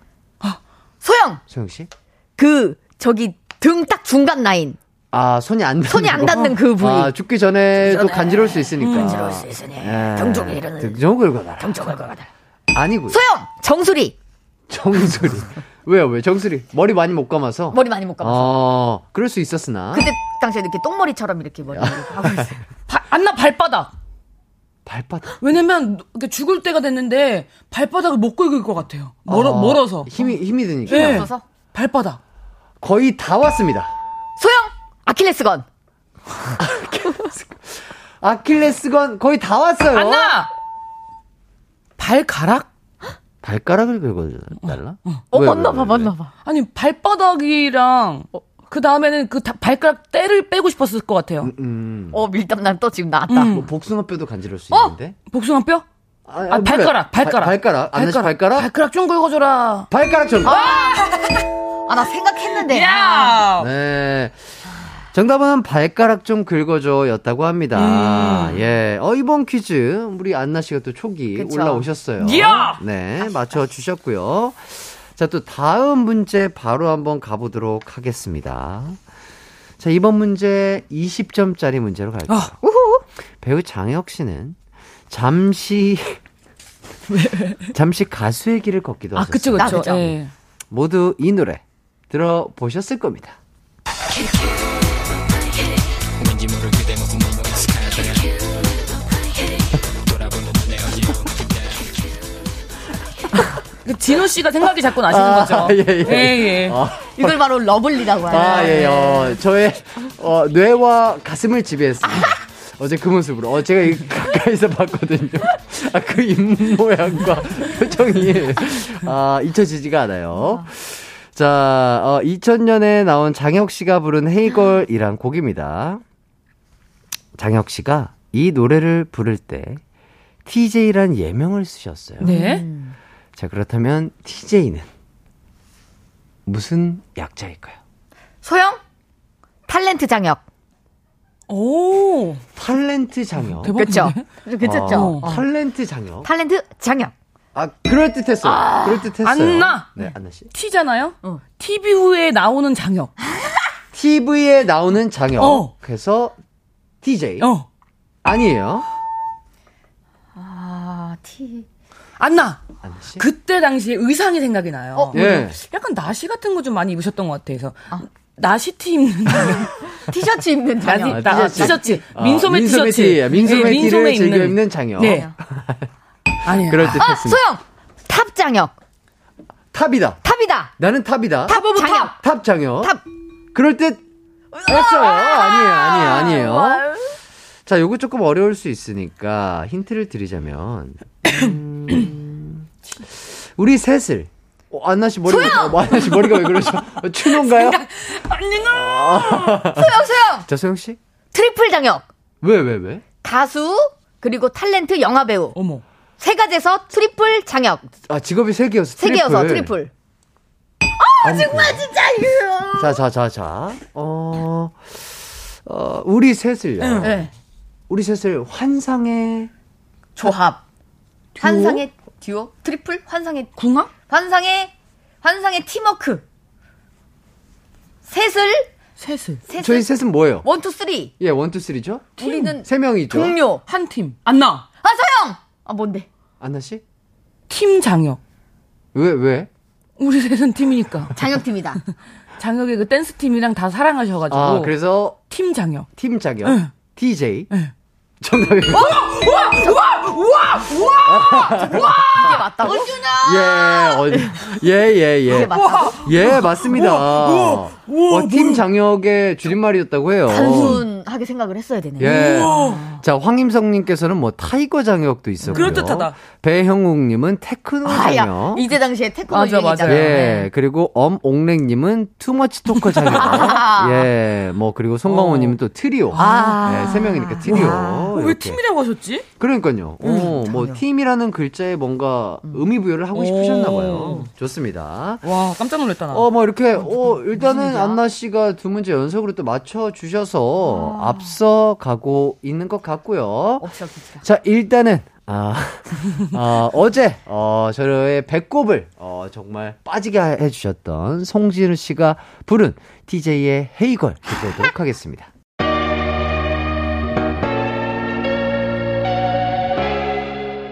소영, 소영 씨? 그, 저기, 등 딱 중간 라인. 아, 손이 안 닿는 손이 안 거. 닿는 그 부위. 아, 죽기 전에도 전에. 간지러울 수 있으니까. 간지러울 수 있으니. 예. 등쪽에 이르는- 등쪽을 긁어달라. 등쪽을 긁어달라. 아니고요. 소영 정수리 정수리. 왜요, 왜? 정수리. 머리 많이 못 감아서? 머리 많이 못 감아서. 어, 그럴 수 있었으나. 그때 당시에 이렇게 똥머리처럼 이렇게 머리 하고 있어요. 바- 안나 발바닥. 발바닥. 왜냐면 이렇게 죽을 때가 됐는데 발바닥을 못 긁을 것 같아요. 멀어, 아, 멀어서. 힘이, 힘이 드니까. 네. 없어서 발바닥. 거의 다 왔습니다. 소영 아킬레스건 아킬레스건 거의 다 왔어요. 안나! 발가락? 발가락을 긁어달라? 어 왜, 맞나 왜, 봐 왜, 맞나 봐 아니, 발바닥이랑, 그 다음에는 그 다- 발가락 때를 빼고 싶었을 것 같아요. 음. 어 밀담난 또 지금 나왔다 음. 뭐 복숭아뼈도 간지러울 수 어? 있는데. 복숭아 뼈? 아, 아, 발가락, 발가락. 발, 가락 씨 발가락? 발가락 좀 긁어줘라. 발가락 좀. 아나 생각했는데 야! 네. 정답은 발가락 좀 긁어줘 였다고 합니다. 음. 예. 어, 이번 퀴즈, 우리 안나 씨가 또 초기 그쵸. 올라오셨어요. 이야! 네. 맞춰주셨고요. 자, 또 다음 문제 바로 한번 가보도록 하겠습니다. 자, 이번 문제 20점짜리 문제로 갈게요. 아. 배우 장혁 씨는 잠시, 잠시 가수의 길을 걷기도 아, 하셨어요. 그쵸, 나 그쵸. 그죠. 예. 모두 이 노래 들어보셨을 겁니다. 진호 씨가 생각이 자꾸 나시는 거죠. 예, 예. 예, 예. 아, 이걸 바로 러블리라고 하요 아, 예, 어, 저의, 어, 뇌와 가슴을 지배했습니다. 어제 그 모습으로. 어, 제가 이 가까이서 봤거든요. 아, 그 입모양과 표정이, 아, 잊혀지지가 않아요. 자, 어, 2000년에 나온 장혁 씨가 부른 헤이걸이란 곡입니다. 장혁 씨가 이 노래를 부를 때 TJ란 예명을 쓰셨어요. 네. 자, 그렇다면 TJ는 무슨 약자일까요? 소영 탤런트 장혁 오. 탤런트 장혁. 대박이네. 그쵸 괜찮죠 아, 탤런트 장혁. 탤런트 장혁 아, 그럴 듯했어요. 그럴 듯했어요. 안나! 네, 안나 씨. T잖아요? 어. TV에 나오는 장혁. TV에 나오는 장혁. 어. 그래서 TJ. 어. 아니에요. 아티 안나! 씨. 그때 당시에 의상이 생각이 나요. 어? 예. 약간 나시 같은 거 좀 많이 입으셨던 것 같아서. 나시티 입는. 티셔츠 입는 장혁 나시, 나, 티셔츠. 티셔츠. 아, 민소매 민소매 티셔츠. 티, 민소매 네, 티를 즐겨 입는. 입는 장혁. 네. 아니에요. 그럴 아 듯했습니다. 소영 top 장혁 top이다. top이다 나는 top이다. top 장혁 top 장혁. top 그럴 듯 했어요. 아니에요, 아니에요, 아니에요. 자, 요거 조금 어려울 수 있으니까 힌트를 드리자면 음, 우리 셋을 어, 안나 씨 머리가 어, 안나 씨 머리가 왜 그러죠? 어, 추노인가요? 소영 소영 자, 소영 씨? triple 장혁 왜, 왜, 왜? 가수 그리고 탤런트 영화 배우 어머. 세 가지에서 triple 장혁 아, 직업이 세 개여서 세 triple. 개여서 triple 정말 진짜 이거. 자, 자, 자, 자. 어, 어, 우리 셋을요. 네. 우리 셋을 환상의 조합 환상의 듀오 트리플 환상의 궁합? 환상의 환상의 팀워크 셋을 셋을. 셋을 저희 셋은 뭐예요? one two three 예, one two three죠? 우리는 세 명이죠. 동료 한 팀. 안나! 아 소영 아 뭔데 안나 씨? 팀 장혁. 왜, 왜? 우리 셋은 팀이니까. 장혁 팀이다 장혁의 그 댄스 팀이랑 다 사랑하셔가지고. 아, 그래서 팀 장혁. 팀 장혁. 응. TJ. 응. 정답 이. 이게 맞다고 예, 어디. 예, 예, 예. 이게 맞다고 예, 맞습니다. 어, 팀 장혁의 줄임말이었다고 해요. 단순하게 생각을 했어야 되네 예. 자, 황임성님께서는 뭐 tiger 장혁도 있었고요. 그럴듯하다. 배형욱님은 테크노 아야 장혁. 이때 당시에 테크노 맞아, 맞아요. 예, 그리고 엄옥랭님은 too much talker 장혁. 예, 뭐, 그리고 송강호님은 또 트리오. 아. 예, 세 명이니까 트리오. 어, 왜. 팀이라고 하셨지? 그러니까요. 어, 뭐, 팀이라는 글자에 뭔가 의미 부여를 하고 싶으셨나 봐요. 오. 좋습니다. 와, 깜짝 놀랐다, 나. 어, 뭐, 이렇게, 어, 일단은 안나 씨가 두 문제 연속으로 또 맞춰 주셔서 앞서 가고 있는 것 같고요. 자, 일단은, 아, 아, 어제, 어, 저의 배꼽을, 어, 정말 빠지게 해주셨던 송진우 씨가 부른 TJ의 헤이걸 듣고 오도록 하겠습니다.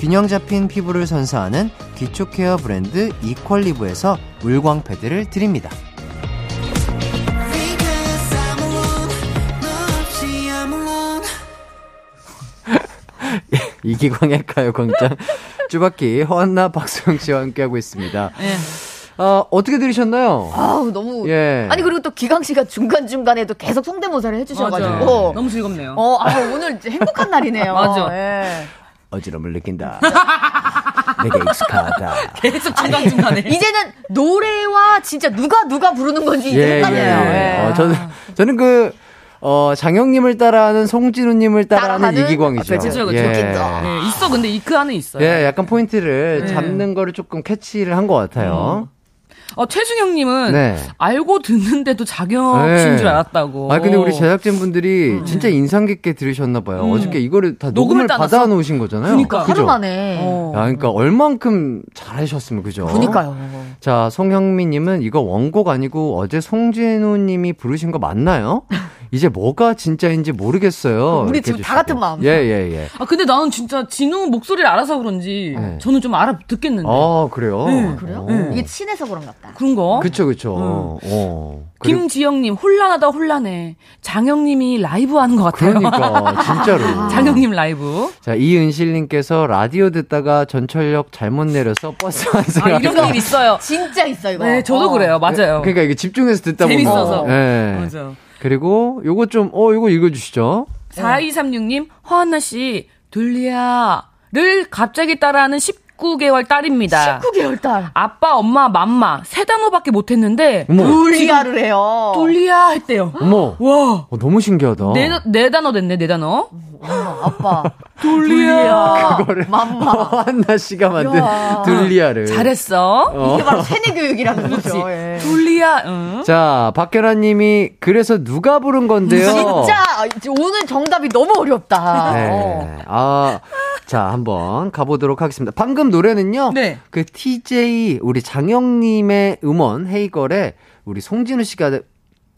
균형 잡힌 피부를 선사하는 기초 care 브랜드 이퀄리브에서 물광 패드를 드립니다. 이기광의 가요광장 쭈바키 허한나 박수영 씨와 함께하고 있습니다. 예. 어, 어떻게 들으셨나요? 아우 너무 예. 아니 그리고 또 기강 씨가 중간 중간에도 계속 성대모사를. 해주셔가지고 너무 즐겁네요. 어, 아 오늘 행복한 날이네요. 맞아. 예. 어지럼을 느낀다. 내가 익숙하다. 계속 중간중간에. 이제는 노래와 진짜 누가 누가 부르는 건지 이제 헷갈려요. 예. 어, 저는, 저는 그, 어, 장영님을 따라하는 송진우님을 따라하는 따라하는? 이기광이죠. 아, 그쵸, 그쵸. 예. 네, 있어. 근데 이 그 안에 있어요. 예, 약간 포인트를 네. 잡는 거를 조금 캐치를 한 것 같아요. 어, 최승영님은 네. 알고 듣는데도 자격인 네. 줄 알았다고. 아, 근데 우리 제작진분들이 진짜 인상 깊게 들으셨나 봐요. 음. 어저께 이거를 다 녹음을? 받아 놓으신 거잖아요. 그니까. 그죠? 하루 만에. 어. 야, 그러니까 얼만큼 잘하셨으면 그죠? 그니까요. 자, 송형미님은 이거 원곡 아니고 어제 송진우님이 부르신 거 맞나요? 이제 뭐가 진짜인지 모르겠어요. 우리 이렇게 지금 다 해주시고. 같은 마음이에요. 예, 예, 예. 아, 근데 나는 진짜 진우 목소리를 알아서 그런지 네. 저는 좀 알아 듣겠는데. 아, 그래요? 네. 그래요? 어. 이게 친해서 그런가 보다. 그런 거? 그쵸, 그쵸. 어. 김지영님, 혼란하다, 혼란해. 장영님이 라이브 하는 것 같아요. 그러니까, 진짜로. 장영님 라이브. 자, 이은실님께서 라디오 듣다가 전철역 잘못 내려서 버스 안에서. 아, 이런 일 있어요. 진짜 있어 이거. 네, 저도 어. 그래요. 맞아요. 그러니까 이게 집중해서 듣다 보면. 재밌어서. 예. 맞아. 그리고 요거 좀, 어, 요거 읽어주시죠. 4236님, 허한나 씨, 둘리야 를 갑자기 따라하는 19개월 딸입니다. 19개월 딸. 아빠, 엄마, 맘마 세 단어밖에 못 했는데 어머, 돌리아를 해요. 돌리야 했대요. 어머. 와, 어, 너무 신기하다. 네, 네 단어 됐네, 네 단어. 엄마, 아빠. 돌리야. 그거를 맘마. 한나 씨가 만든 야. 둘리아를. 잘했어. 어. 이게 바로 세뇌 교육이라는. 거죠. 예. 돌리야, 응. 자, 박현아 님이 그래서 누가 부른 건데요? 진짜 오늘 정답이 너무 어렵다. 네. 어. 아, 자, 한번 가보도록 하겠습니다. 방금 노래는요. 네. 그 TJ, 우리 장영님의 음원, 헤이걸에 우리 송진우 씨가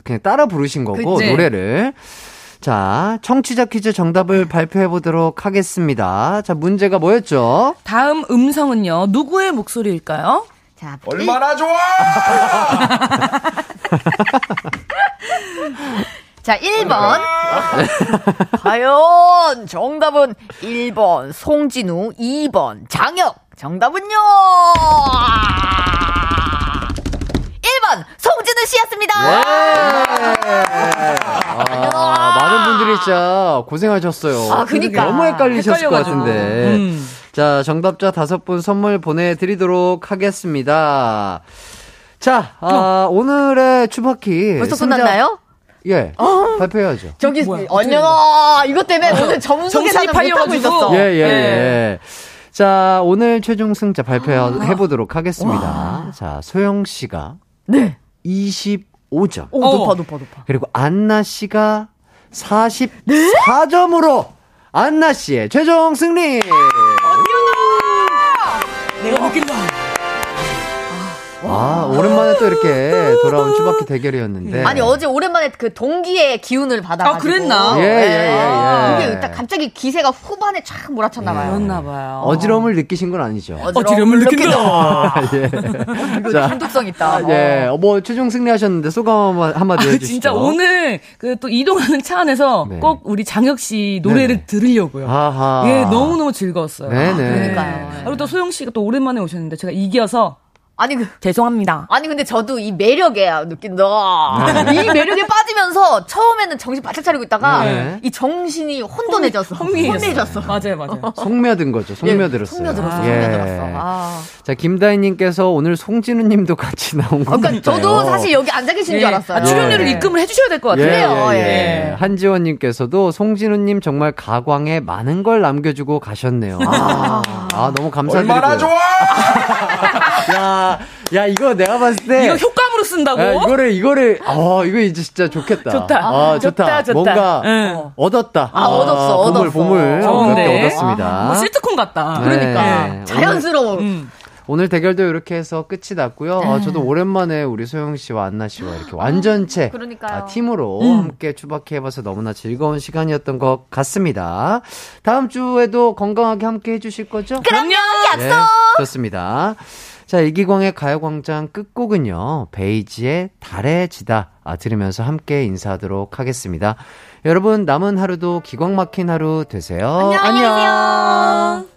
그냥 따라 부르신 거고, 그치. 노래를. 자, 청취자 퀴즈 정답을 발표해 보도록 하겠습니다. 자, 문제가 뭐였죠? 다음 음성은요, 누구의 목소리일까요? 자, 얼마나 좋아! 자, 1번. 과연 정답은 1번 송진우, 2번 장혁. 정답은요. 1번 송진우 씨였습니다. 아, 많은 분들이 진짜 고생하셨어요. 아, 그니까. 너무 헷갈리셨을 것 헷갈려가지고. 같은데. 음. 자, 정답자 다섯 분 선물 보내드리도록 하겠습니다. 자, 아, 오늘의 추바키. 벌써 승자- 끝났나요? 예. 발표해야죠. 저기 언녀 이것 때문에 오늘 점수 정신이 계산을 못하고 팔려가지고. 있었어. 예, 예, 네. 예. 자, 오늘 최종 승자 발표해 보도록 하겠습니다. 자, 소영 씨가 네. 25점. 오, 어. 높아, 높아, 높아. 그리고 안나 씨가 44점으로 안나 씨의 최종 승리! 아, 오랜만에 또 이렇게 돌아온 추바키 대결이었는데. 아니 어제 오랜만에 그 동기의 기운을 받아가지고 아, 그랬나? 예, 예, 예, 예. 그게 딱 갑자기 기세가 후반에 촥 몰아쳤나 봐요. 그랬나 봐요. 어지러움을 느끼신 건 아니죠? 어지러움을 느낀다. 아, 예. 자, 중독성 있다. 아, 예. 어, 뭐, 최종 승리하셨는데 소감 한마- 한마디 아, 해주시죠. 진짜 오늘 그 또 이동하는 차 안에서 네. 꼭 우리 장혁 씨 노래를 네네. 들으려고요. 아하. 예, 너무너무 즐거웠어요. 네네. 그러니까요. 그리고 또 소영 씨가 또 오랜만에 오셨는데 제가 이겨서 아니 그 죄송합니다. 아니 근데 저도 이 매력에 느낀다. 네. 이 매력에 빠지면서 처음에는 정신 바짝 차리고 있다가 네. 이 정신이 혼돈해졌어. 혼미해졌어요. 혼미해졌어. 맞아요, 맞아요. 속며든 거죠. 속며들었어요. 속며들었어. 예. 속며들었어. 아. 자, 김다희님께서 오늘 송진우 님도 같이 나온 것 그러니까. 저도 사실 여기 앉아 계신 줄 알았어요. 아, 출연료를 예. 입금을 해주셔야 될 것 같아요. 그래요, 예, 예, 예. 예. 한지원님께서도 송진우님 정말 가광에 많은 걸 남겨주고 가셨네요. 아, 너무 감사드리고요. 얼마나 좋아! 야, 야 이거 내가 봤을 때 이거 효과음으로 쓴다고? 야, 이거를 이거를 아 이거 이제 진짜 좋겠다. 좋다. 아, 좋다. 좋다, 좋다. 뭔가 응. 얻었다. 아, 얻었어, 보물 얻었어. 보물 좋은데? 몇개 얻었습니다. 뭐 시트콤 같다. 그러니까 네. 자연스러워. 음. 오늘 대결도 이렇게 해서 끝이 났고요. 어, 저도 오랜만에 우리 소영 씨와 안나 씨와 이렇게 완전체 그러니까요. 아, 팀으로 음. 함께 추박해 해봐서 너무나 즐거운 시간이었던 것 같습니다. 다음 주에도 건강하게 함께 해주실 거죠? 그럼요. 네, 좋습니다. 자, 이기광의 가요광장 끝곡은요, 베이지의 달의 지다 아, 들으면서 함께 인사하도록 하겠습니다. 여러분, 남은 하루도 기광 막힌 하루 되세요. 안녕히 계세요.